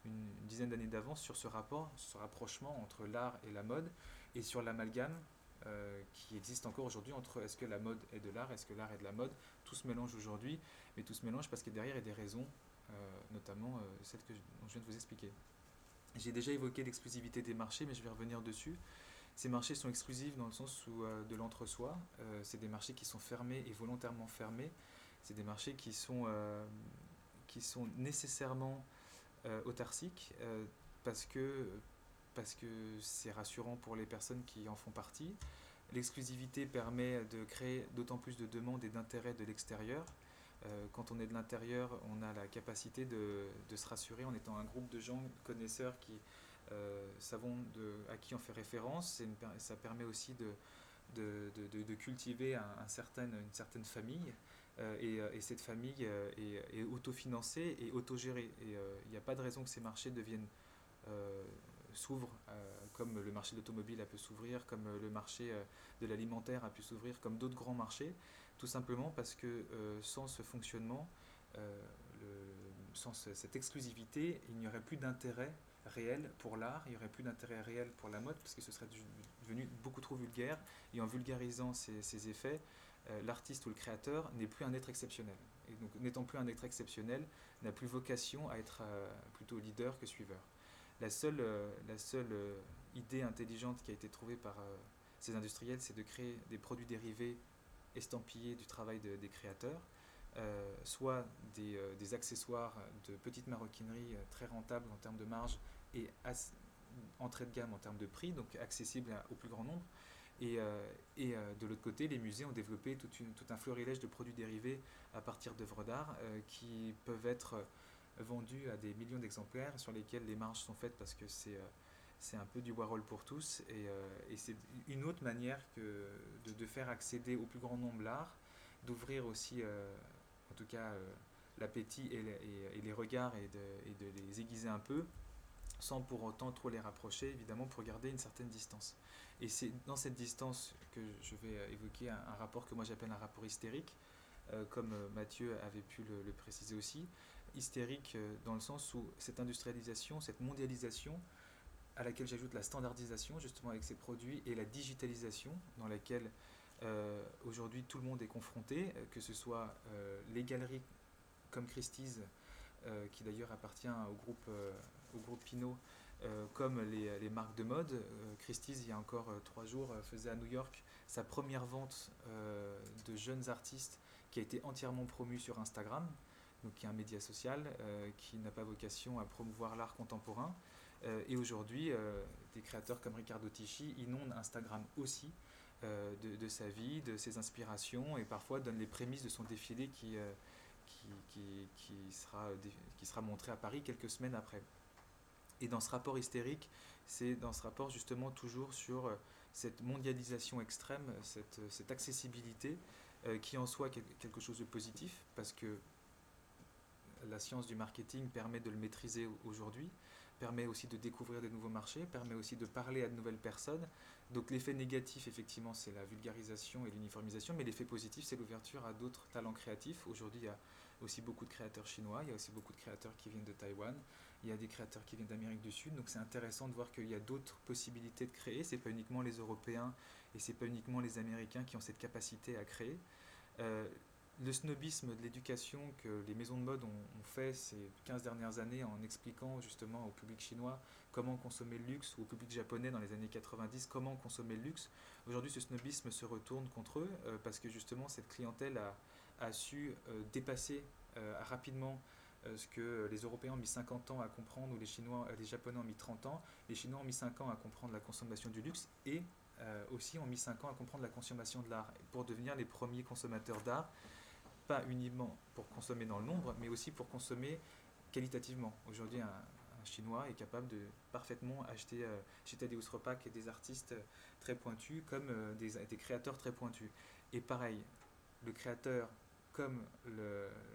une, dizaine d'années d'avance sur ce rapport, ce rapprochement entre l'art et la mode, et sur l'amalgame euh, qui existe encore aujourd'hui entre est-ce que la mode est de l'art, est-ce que l'art est de la mode. Tout se mélange aujourd'hui, mais tout se mélange parce que derrière il y a des raisons, euh, notamment celles que dont je viens de vous expliquer. J'ai déjà évoqué l'exclusivité des marchés, mais je vais revenir dessus. Ces marchés sont exclusifs dans le sens où, euh, de l'entre-soi. Euh, c'est des marchés qui sont fermés et volontairement fermés. C'est des marchés qui sont, euh, qui sont nécessairement autarciques parce que parce que c'est rassurant pour les personnes qui en font partie. L'exclusivité permet de créer d'autant plus de demandes et d'intérêt de l'extérieur. quand on est de l'intérieur, on a la capacité de, se rassurer en étant un groupe de gens connaisseurs qui, euh, savons à qui on fait référence. ça permet aussi de, cultiver une certaine famille. Euh, euh, et, cette famille est, autofinancée et autogérée. Il n'y a pas de raison que ces marchés deviennent s'ouvrent, comme le marché de l'automobile a pu s'ouvrir, comme le marché de l'alimentaire a pu s'ouvrir, comme d'autres grands marchés, tout simplement parce que sans ce fonctionnement, sans cette exclusivité, il n'y aurait plus d'intérêt réel pour l'art, il n'y aurait plus d'intérêt réel pour la mode, parce que ce serait devenu beaucoup trop vulgaire. Et en vulgarisant ces, effets, l'artiste ou le créateur n'est plus un être exceptionnel. Et donc, n'étant plus un être exceptionnel, n'a plus vocation à être plutôt leader que suiveur. La seule, la seule idée intelligente qui a été trouvée par ces industriels, c'est de créer des produits dérivés estampillés du travail des créateurs, euh, soit euh, des, accessoires de petite maroquinerie euh, très rentables en termes de marge et entrée de gamme en termes de prix, donc accessibles au plus grand nombre. Et, de l'autre côté, les musées ont développé tout, tout un florilège de produits dérivés à partir d'œuvres d'art qui peuvent être vendus à des millions d'exemplaires sur lesquels les marges sont faites parce que c'est c'est un peu du Warhol pour tous et, et c'est une autre manière que de, de, faire accéder au plus grand nombre l'art, d'ouvrir aussi en tout cas euh, l'appétit et, les regards et de, les aiguiser un peu sans pour autant trop les rapprocher, évidemment, pour garder une certaine distance. Et c'est dans cette distance que je vais euh, évoquer un, rapport que moi j'appelle un rapport hystérique, euh, comme Mathieu avait pu le, préciser aussi. Hystérique dans le sens où cette industrialisation, cette mondialisation, à laquelle j'ajoute la standardisation justement avec ces produits et la digitalisation dans laquelle euh, aujourd'hui, tout le monde est confronté, euh, que ce soit euh, les galeries comme Christie's, qui d'ailleurs appartient au groupe, au groupe Pinot, comme les, les, marques de mode. Christie's, il y a encore trois jours, faisait à New York sa première vente de jeunes artistes qui a été entièrement promue sur Instagram, donc qui est un média social qui n'a pas vocation à promouvoir l'art contemporain. et aujourd'hui, des créateurs comme Riccardo Tisci inondent Instagram aussi euh, de, sa vie, de ses inspirations, et parfois donne les prémices de son défilé qui, euh, qui, sera, qui sera montré à Paris quelques semaines après. Et dans ce rapport hystérique, c'est dans ce rapport justement toujours sur euh, cette mondialisation extrême, cette, cette accessibilité, qui en soi quelque chose de positif, parce que la science du marketing permet de le maîtriser aujourd'hui, permet aussi de découvrir des nouveaux marchés, permet aussi de parler à de nouvelles personnes. Donc l'effet négatif, effectivement, c'est la vulgarisation et l'uniformisation, mais l'effet positif, c'est l'ouverture à d'autres talents créatifs. Aujourd'hui, il y a aussi beaucoup de créateurs chinois, il y a aussi beaucoup de créateurs qui viennent de Taïwan, il y a des créateurs qui viennent d'Amérique du Sud, donc c'est intéressant de voir qu'il y a d'autres possibilités de créer. C'est pas uniquement les Européens et c'est pas uniquement les Américains qui ont cette capacité à créer. Euh, le snobisme de l'éducation que les maisons de mode ont, fait ces 15 dernières années en expliquant justement au public chinois comment consommer le luxe ou au public japonais dans les années 90 comment consommer le luxe. Aujourd'hui, ce snobisme se retourne contre eux euh, parce que justement cette clientèle a, su euh, dépasser euh, rapidement ce que les Européens ont mis 50 ans à comprendre ou les Chinois, les Japonais ont mis 30 ans. Les Chinois ont mis 5 ans à comprendre la consommation du luxe et aussi ont mis 5 ans à comprendre la consommation de l'art pour devenir les premiers consommateurs d'art pas uniquement pour consommer dans le nombre, mais aussi pour consommer qualitativement. Aujourd'hui, un, Chinois est capable de parfaitement acheter euh, chez Tadeusz Repak des artistes très pointus comme euh, des, créateurs très pointus. Et pareil, le créateur comme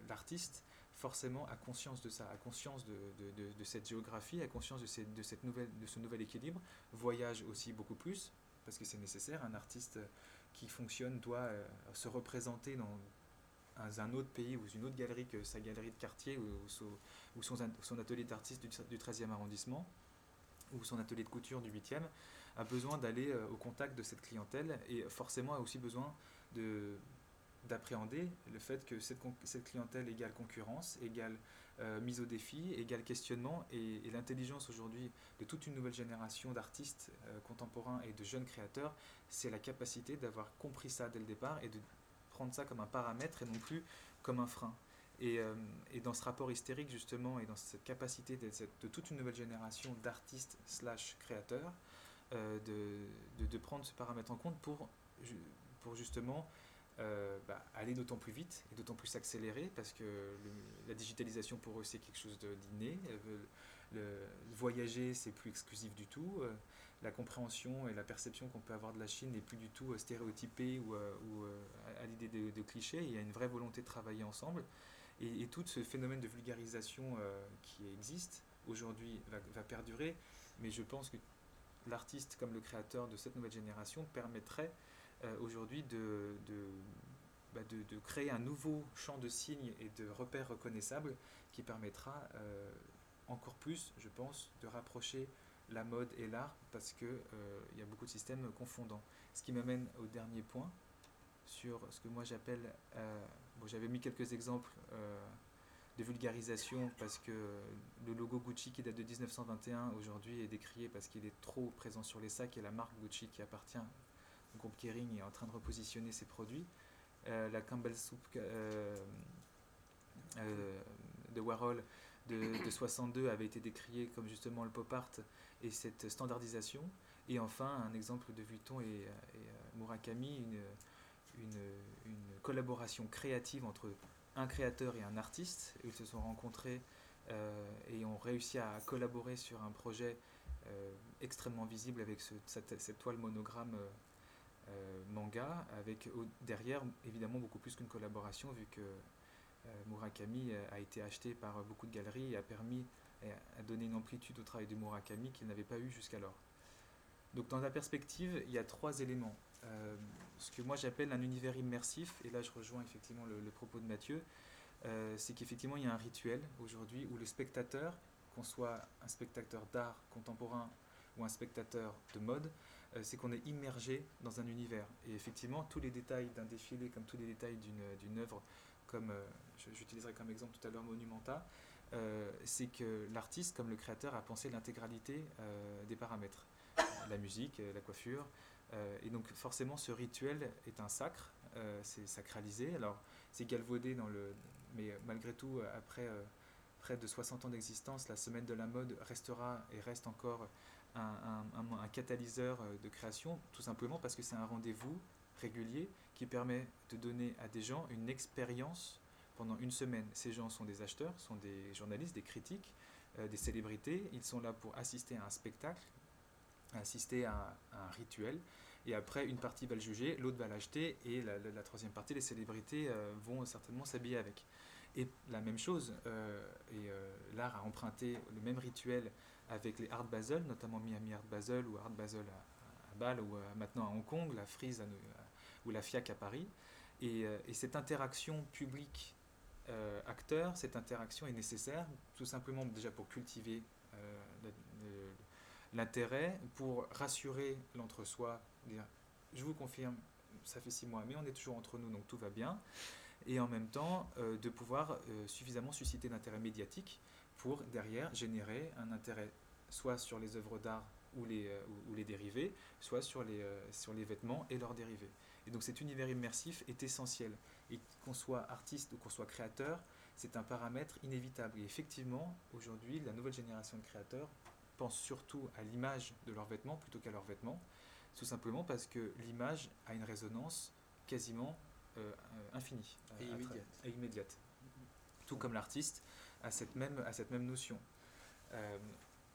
l'artiste, forcément a conscience de ça, a conscience de, cette géographie, a conscience de, cette nouvelle, de ce nouvel équilibre, voyage aussi beaucoup plus, parce que c'est nécessaire, un artiste qui fonctionne doit euh, se représenter dans un autre pays ou une autre galerie que sa galerie de quartier ou, son, atelier d'artiste du, du 13e arrondissement ou son atelier de couture du 8e, a besoin d'aller euh, au contact de cette clientèle et forcément a aussi besoin de d'appréhender le fait que cette, cette, clientèle égale concurrence, égale euh, mise au défi, égale questionnement, et, l'intelligence aujourd'hui de toute une nouvelle génération d'artistes euh, contemporains et de jeunes créateurs, c'est la capacité d'avoir compris ça dès le départ et de prendre ça comme un paramètre et non plus comme un frein. Et, euh, et dans ce rapport hystérique justement et dans cette capacité de, toute une nouvelle génération d'artistes slash créateurs euh, de, de, prendre ce paramètre en compte pour, pour justement euh, bah, aller d'autant plus vite et d'autant plus s'accélérer parce que la digitalisation pour eux c'est quelque chose d'inné. Le, voyager c'est plus exclusif du tout la compréhension et la perception qu'on peut avoir de la Chine n'est plus du tout euh, stéréotypée ou, euh, euh, à l'idée de, clichés. Il y a une vraie volonté de travailler ensemble. Et, tout ce phénomène de vulgarisation qui existe aujourd'hui va, perdurer. Mais je pense que l'artiste comme le créateur de cette nouvelle génération permettrait aujourd'hui bah, de, de, créer un nouveau champ de signes et de repères reconnaissables qui permettra encore plus, je pense, de rapprocher la mode et l'art parce qu'il euh, y a beaucoup de systèmes confondants. Ce qui m'amène au dernier point, sur ce que moi j'appelle, bon, j'avais mis quelques exemples de vulgarisation parce que le logo Gucci qui date de 1921 aujourd'hui est décrié parce qu'il est trop présent sur les sacs et la marque Gucci qui appartient au groupe Kering est en train de repositionner ses produits. Euh, la Campbell Soup euh, euh, de Warhol de, de, 62 avait été décriée comme justement le pop art et cette standardisation. Et enfin, un exemple de Vuitton et, Murakami, une, une, collaboration créative entre un créateur et un artiste. Ils se sont rencontrés et ont réussi à collaborer sur un projet extrêmement visible avec cette, toile monogramme euh, manga, avec derrière évidemment beaucoup plus qu'une collaboration, vu que euh, Murakami a été acheté par beaucoup de galeries et a permis, à donner une amplitude au travail de Murakami qu'il n'avait pas eu jusqu'alors. Donc dans la perspective, il y a trois éléments. Euh, ce que moi j'appelle un univers immersif, et là je rejoins effectivement le, propos de Mathieu, c'est qu'effectivement il y a un rituel aujourd'hui où le spectateur, qu'on soit un spectateur d'art contemporain ou un spectateur de mode, euh, c'est qu'on est immergé dans un univers. Et effectivement, tous les détails d'un défilé, comme tous les détails d'une œuvre, comme euh, j'utiliserai comme exemple tout à l'heure Monumenta, euh, c'est que l'artiste, comme le créateur, a pensé l'intégralité des paramètres. La musique, la coiffure. et donc forcément, ce rituel est un sacre, c'est sacralisé. Alors, c'est galvaudé dans le... Mais malgré tout, après près de 60 ans d'existence, la semaine de la mode restera et reste encore un, catalyseur euh, de création, tout simplement parce que c'est un rendez-vous régulier qui permet de donner à des gens une expérience pendant une semaine. Ces gens sont des acheteurs, sont des journalistes, des critiques, euh, des célébrités. Ils sont là pour assister à un spectacle, assister à, un rituel. Et après, une partie va le juger, l'autre va l'acheter, et la, troisième partie, les célébrités euh, vont certainement s'habiller avec. Et la même chose, et l'art a emprunté le même rituel avec les Art Basel, notamment Miami Art Basel ou Art Basel à, à Bâle ou maintenant à Hong Kong, la Frise ou la FIAC à Paris. Et, euh, cette interaction public-acteur, euh, cette interaction est nécessaire tout simplement déjà pour cultiver euh, l'intérêt, pour rassurer l'entre-soi, dire je vous confirme, ça fait six mois, mais on est toujours entre nous, donc tout va bien. Et en même temps, de pouvoir suffisamment susciter l'intérêt médiatique pour derrière générer un intérêt soit sur les œuvres d'art ou les, euh, ou, les dérivés, soit sur les, euh, sur les vêtements et leurs dérivés. Et donc cet univers immersif est essentiel. Et qu'on soit artiste ou qu'on soit créateur, c'est un paramètre inévitable. Et effectivement, aujourd'hui, la nouvelle génération de créateurs pense surtout à l'image de leurs vêtements plutôt qu'à leurs vêtements, tout simplement parce que l'image a une résonance quasiment euh, infinie et immédiate. Tout comme l'artiste à cette même, à cette même notion. Euh,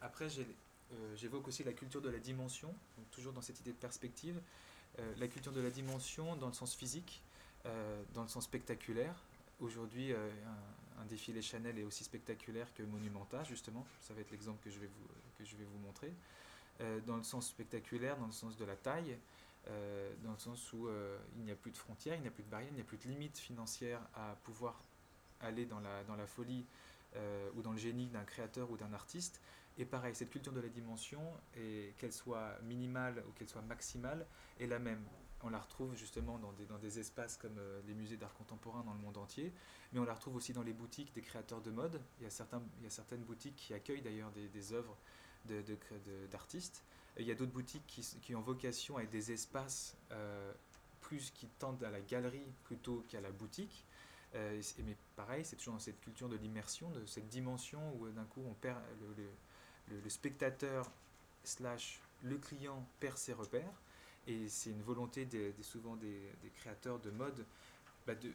après, euh, j'évoque aussi la culture de la dimension, toujours dans cette idée de perspective. Euh, la culture de la dimension dans le sens physique, dans le sens spectaculaire. Aujourd'hui, un, défilé Chanel est aussi spectaculaire que Monumenta, justement. Ça va être l'exemple que, je vais vous, que je vais vous montrer. dans le sens spectaculaire, dans le sens de la taille, dans le sens où il n'y a plus de frontières, il n'y a plus de barrières, il n'y a plus de limites financières à pouvoir aller dans la, dans la folie euh, ou dans le génie d'un créateur ou d'un artiste. Et pareil, cette culture de la dimension, qu'elle soit minimale ou qu'elle soit maximale, est la même. On la retrouve justement dans des, dans des espaces comme euh, les musées d'art contemporain dans le monde entier, mais on la retrouve aussi dans les boutiques des créateurs de mode. Il y a, certains, il y a certaines boutiques qui accueillent d'ailleurs des, des œuvres d'artistes. De, il y a d'autres boutiques qui, qui, ont vocation à être des espaces euh, plus qui tendent à la galerie plutôt qu'à la boutique. Euh, mais pareil, c'est toujours dans cette culture de l'immersion, de cette dimension où d'un coup on perd le, spectateur slash le client perd ses repères. Et c'est une volonté des, souvent des, créateurs de mode bah, de,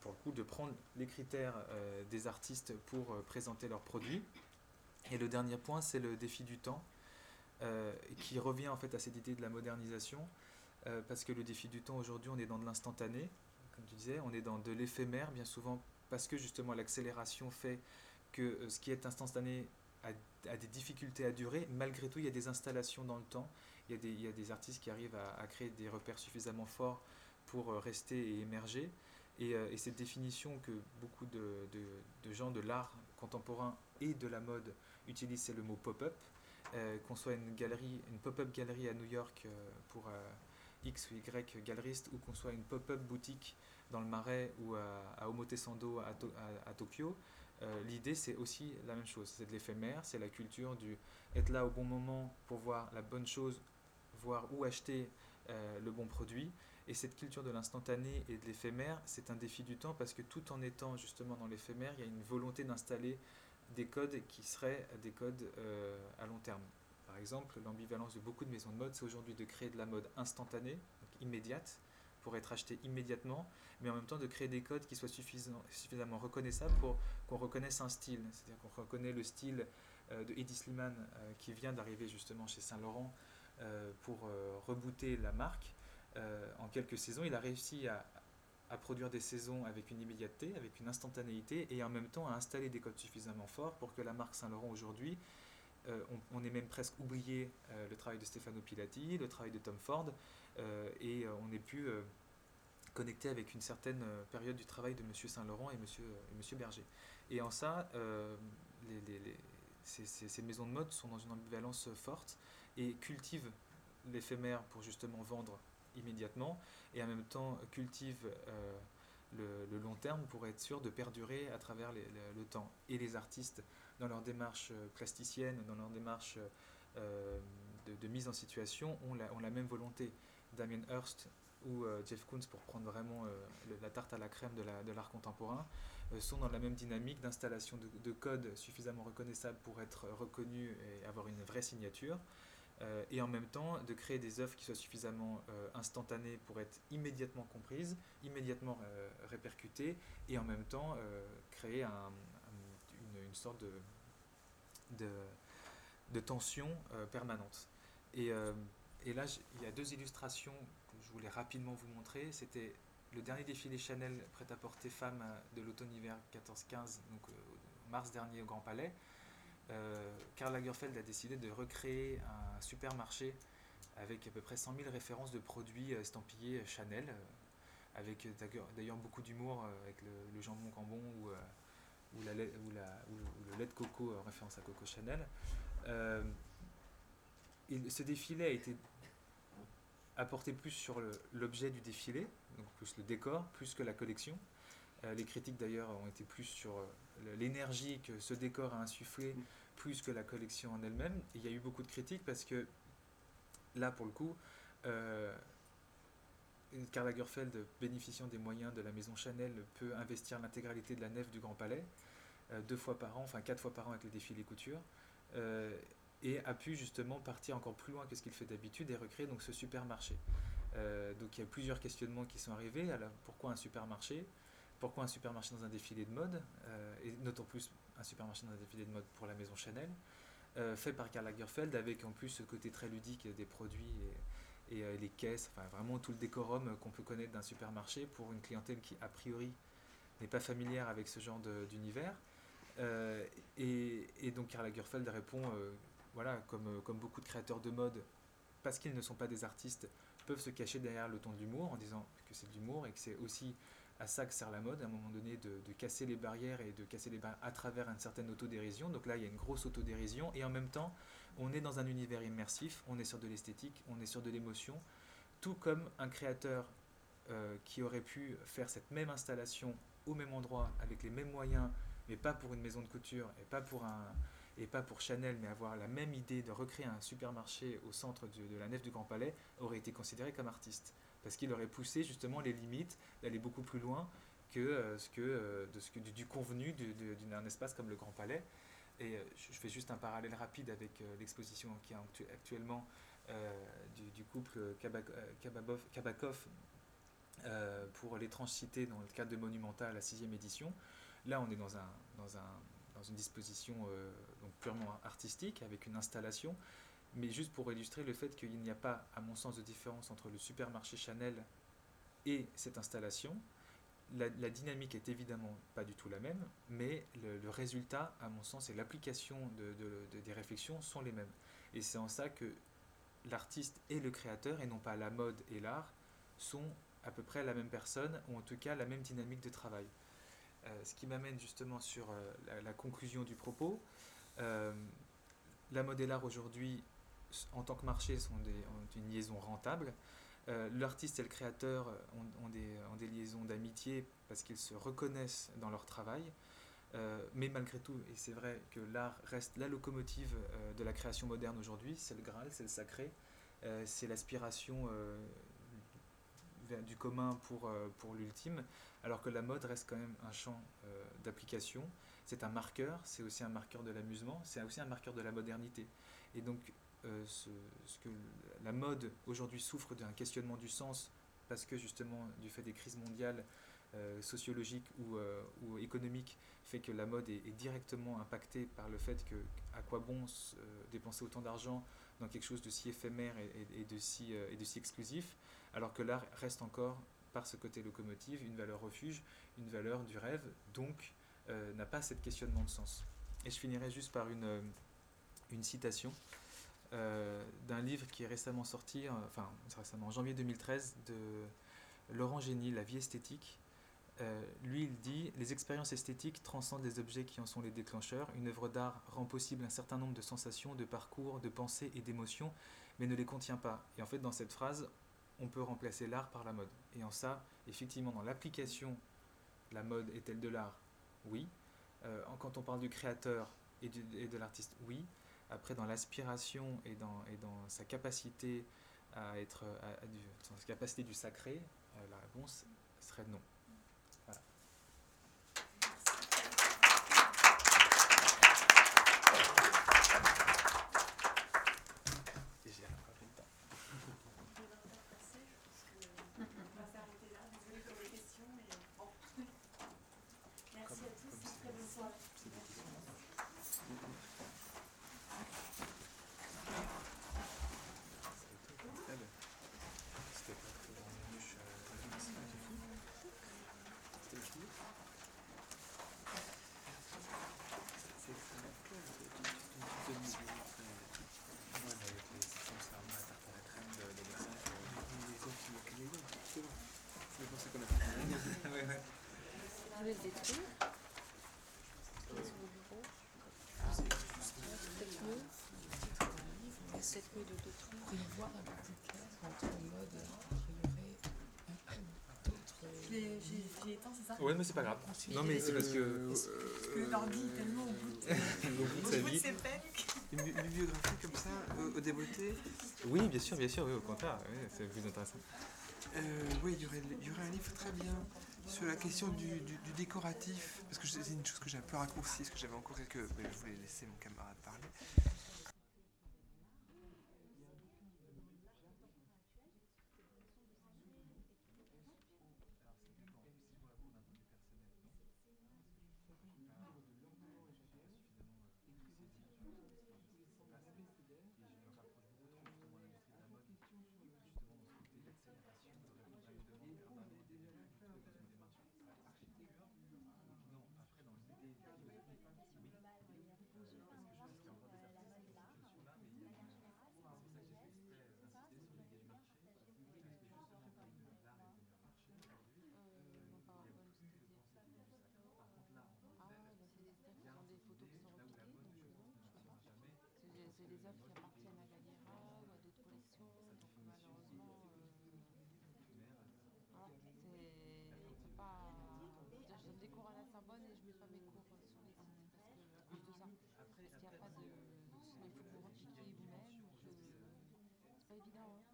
pour le coup, de prendre les critères euh, des artistes pour présenter leurs produits. Et le dernier point, c'est le défi du temps, qui revient en fait à cette idée de la modernisation, parce que le défi du temps aujourd'hui, on est dans de l'instantané, comme tu disais, on est dans de l'éphémère bien souvent parce que justement l'accélération fait que euh, ce qui est instantané a, des difficultés à durer. Malgré tout, il y a des installations dans le temps. Il y a des, artistes qui arrivent à, créer des repères suffisamment forts pour euh, rester et émerger. Euh, et, cette définition que beaucoup de, gens de l'art contemporain et de la mode utilisent, c'est le mot pop-up. qu'on soit une galerie, une pop-up galerie à New York pour X ou Y galeriste ou qu'on soit une pop-up boutique dans le Marais ou à, à Omotesando à, à, Tokyo, l'idée c'est aussi la même chose. C'est de l'éphémère, c'est la culture du être là au bon moment pour voir la bonne chose, voir où acheter le bon produit. Et cette culture de l'instantané et de l'éphémère, c'est un défi du temps parce que tout en étant justement dans l'éphémère, il y a une volonté d'installer des codes qui seraient des codes à long terme. Par exemple, l'ambivalence de beaucoup de maisons de mode, c'est aujourd'hui de créer de la mode instantanée, immédiate, pour être achetée immédiatement, mais en même temps de créer des codes qui soient suffisamment reconnaissables pour qu'on reconnaisse un style. C'est-à-dire qu'on reconnaît le style euh, de Eddie Sliman euh, qui vient d'arriver justement chez Saint-Laurent euh, pour rebooter la marque. en quelques saisons, il a réussi à, produire des saisons avec une immédiateté, avec une instantanéité, et en même temps à installer des codes suffisamment forts pour que la marque Saint-Laurent aujourd'hui euh, on, est même presque oublié euh, le travail de Stefano Pilati, le travail de Tom Ford, euh, et on est pu connecter avec une certaine période du travail de M. Saint-Laurent et M. Monsieur, Berger. Et en ça, ces, maisons de mode sont dans une ambivalence forte et cultivent l'éphémère pour justement vendre immédiatement et en même temps cultivent le, long terme pour être sûr de perdurer à travers le temps. Et les artistes dans leur démarche euh, plasticienne, dans leur démarche euh, de, mise en situation, ont la, même volonté. Damien Hirst ou euh, Jeff Koons, pour prendre vraiment la tarte à la crème de l'art contemporain, sont dans la même dynamique d'installation de, codes suffisamment reconnaissables pour être reconnus et avoir une vraie signature. Et en même temps de créer des œuvres qui soient suffisamment instantanées pour être immédiatement comprises, immédiatement répercutées, et en même temps créer un, une sorte de, de, tension euh, permanente. Et, euh, et là, il y a deux illustrations que je voulais rapidement vous montrer. C'était le dernier défilé Chanel prêt-à-porter femme de l'automne-hiver 14-15, donc euh, mars dernier au Grand Palais. Karl Lagerfeld a décidé de recréer un supermarché avec à peu près 100 000 références de produits estampillés Chanel, avec d'ailleurs beaucoup d'humour avec le, jambon cambon ou le lait de coco en référence à Coco Chanel. Euh, ce défilé a été apporté plus sur l'objet du défilé, donc plus le décor, plus que la collection. Euh, les critiques d'ailleurs ont été plus sur euh, l'énergie que ce décor a insufflé, plus que la collection en elle-même. il y a eu beaucoup de critiques parce que là, pour le coup, Karl Lagerfeld, bénéficiant des moyens de la maison Chanel, peut investir l'intégralité de la nef du Grand Palais, euh, deux fois par an, enfin quatre fois par an avec les défilés couture, euh, et a pu justement partir encore plus loin que ce qu'il fait d'habitude et recréer donc ce supermarché. Euh, donc il y a plusieurs questionnements qui sont arrivés. Alors, pourquoi un supermarché? Pourquoi un supermarché dans un défilé de mode Et notons plus un supermarché dans un défilé de mode pour la maison Chanel, fait par Karl Lagerfeld, avec en plus ce côté très ludique des produits et euh, les caisses, enfin vraiment tout le décorum qu'on peut connaître d'un supermarché pour une clientèle qui a priori n'est pas familière avec ce genre d'univers. Euh, et, donc Karl Lagerfeld répond, euh, voilà, comme, comme beaucoup de créateurs de mode, parce qu'ils ne sont pas des artistes, peuvent se cacher derrière le ton de l'humour en disant que c'est de l'humour et que c'est aussi à ça que sert la mode, à un moment donné, de, casser les barrières et de casser les barrières à travers une certaine autodérision. Donc là, il y a une grosse autodérision et en même temps, on est dans un univers immersif, on est sur de l'esthétique, on est sur de l'émotion, tout comme un créateur euh, qui aurait pu faire cette même installation au même endroit, avec les mêmes moyens, mais pas pour une maison de couture et pas pour, un, et pas pour Chanel, mais avoir la même idée de recréer un supermarché au centre de la nef du Grand Palais, aurait été considéré comme artiste. Parce qu'il aurait poussé justement les limites d'aller beaucoup plus loin que, euh, euh, de ce que, du, convenu d'un espace comme le Grand Palais. Et euh, je fais juste un parallèle rapide avec l'exposition qui est actuellement du, couple Kabakov pour l'étrange cité dans le cadre de Monumental, la sixième édition. Là, on est dans, un, dans, un, dans une disposition purement artistique, avec une installation, mais juste pour illustrer le fait qu'il n'y a pas, à mon sens, de différence entre le supermarché Chanel et cette installation, la, dynamique est évidemment pas du tout la même, mais le, résultat, à mon sens, et l'application de, des réflexions sont les mêmes. Et c'est en ça que l'artiste et le créateur, et non pas la mode et l'art, sont à peu près la même personne, ou en tout cas la même dynamique de travail. Euh, ce qui m'amène justement sur euh, la, conclusion du propos. Euh, la mode et l'art aujourd'hui, en tant que marché, sont des, ont une liaison rentable. Euh, L'artiste et le créateur ont, ont des, ont des liaisons d'amitié parce qu'ils se reconnaissent dans leur travail. Euh, mais malgré tout, et c'est vrai que l'art reste la locomotive euh, de la création moderne aujourd'hui, c'est le Graal, c'est le sacré, euh, c'est l'aspiration euh, du commun pour, euh, pour l'ultime, alors que la mode reste quand même un champ euh, d'application. C'est un marqueur, c'est aussi un marqueur de l'amusement, c'est aussi un marqueur de la modernité. Et donc, euh, ce, ce que la mode aujourd'hui souffre d'un questionnement du sens, parce que justement, du fait des crises mondiales, euh, sociologiques ou, euh, ou économiques, fait que la mode est, directement impactée par le fait que à quoi bon euh, dépenser autant d'argent dans quelque chose de si éphémère et, de, si, euh, exclusif, alors que l'art reste encore, par ce côté locomotive, une valeur refuge, une valeur du rêve, donc euh, n'a pas cette questionnement de sens. Et je finirai juste par euh, une citation euh, d'un livre qui est récemment sorti, euh, enfin récemment, en janvier 2013, de Laurent Génie, La vie esthétique. Euh, lui, il dit Les expériences esthétiques transcendent les objets qui en sont les déclencheurs. Une œuvre d'art rend possible un certain nombre de sensations, de parcours, de pensées et d'émotions, mais ne les contient pas. Et en fait, dans cette phrase, on peut remplacer l'art par la mode. Et en ça, effectivement, dans l'application, la mode est-elle de l'art? Oui. Quand on parle du créateur et de l'artiste, oui. Après, dans l'aspiration et dans, et dans sa capacité à être, à- sa capacité du sacré, euh, la réponse serait non. Voilà. Et j'ai rattrapé le temps. On va s'arrêter là. Désolée pour les questions. Mais bon. Merci à tous. Très bonne soirée. C'était pas très grand, je suis à- Ouais, mais avec les systèmes, ça remet à la tarte à la crème de- de message, C'est pour ça qu'on a fait euh, ouais, ouais. Je vais le détruire. Mieux. C'est peut-être mieux de détruire. Pour y voir un peu plus clair entre mode il y aurait d'autres. J'ai éteint, c'est ça Ouais, mais c'est pas grave. Non, mais c'est parce que. Parce que l'ordi est tellement au bout de, (laughs) au bout de ses. Une, bi- une bibliographie comme ça, au, au débeauté. Oui, bien sûr, bien sûr, oui, au contraire, oui, c'est plus intéressant. Euh, oui, il y, aurait, il y aurait un livre très bien sur la question du, du- décoratif, parce que c'est une chose que j'ai un peu raccourcie, parce que j'avais encore quelques... Mais je voulais laisser mon camarade parler. C'est des œuvres qui appartiennent à Galliera ou à d'autres collections, donc malheureusement, euh, voilà, c'est on peut pas. Je donne des cours à la Sorbonne et je mets pas mes cours sur les sites parce que à cause de ça, parce qu'il n'y a pas de, sinon il faut que vous repiquiez vous-même, que c'est pas évident. Hein.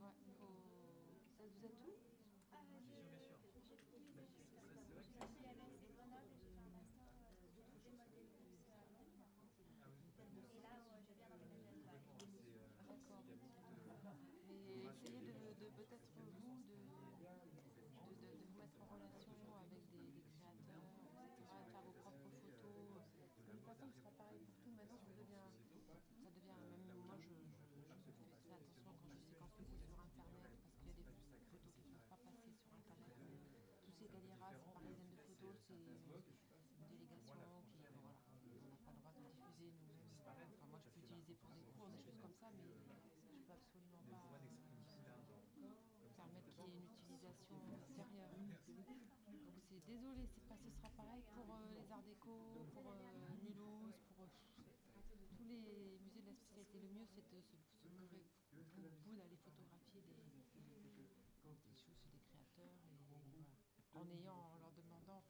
Ouais, faut. Ça, vous êtes où D'accord. Mais essayez de, de peut-être vous délégation, puis euh, voilà, on n'a pas le droit de diffuser nous, Enfin, moi, je peux utiliser pour des cours, des choses comme ça, mais je ne peux absolument pas permettre qu'il y ait une utilisation extérieure. Donc, c'est désolé, c'est pas, ce sera pareil pour euh, les Arts Déco, pour euh, Mulhouse, pour euh, tous les musées de la spécialité. Le mieux, c'est de se bout d'aller photographier des, des, choses des créateurs en ayant, en leur demandant,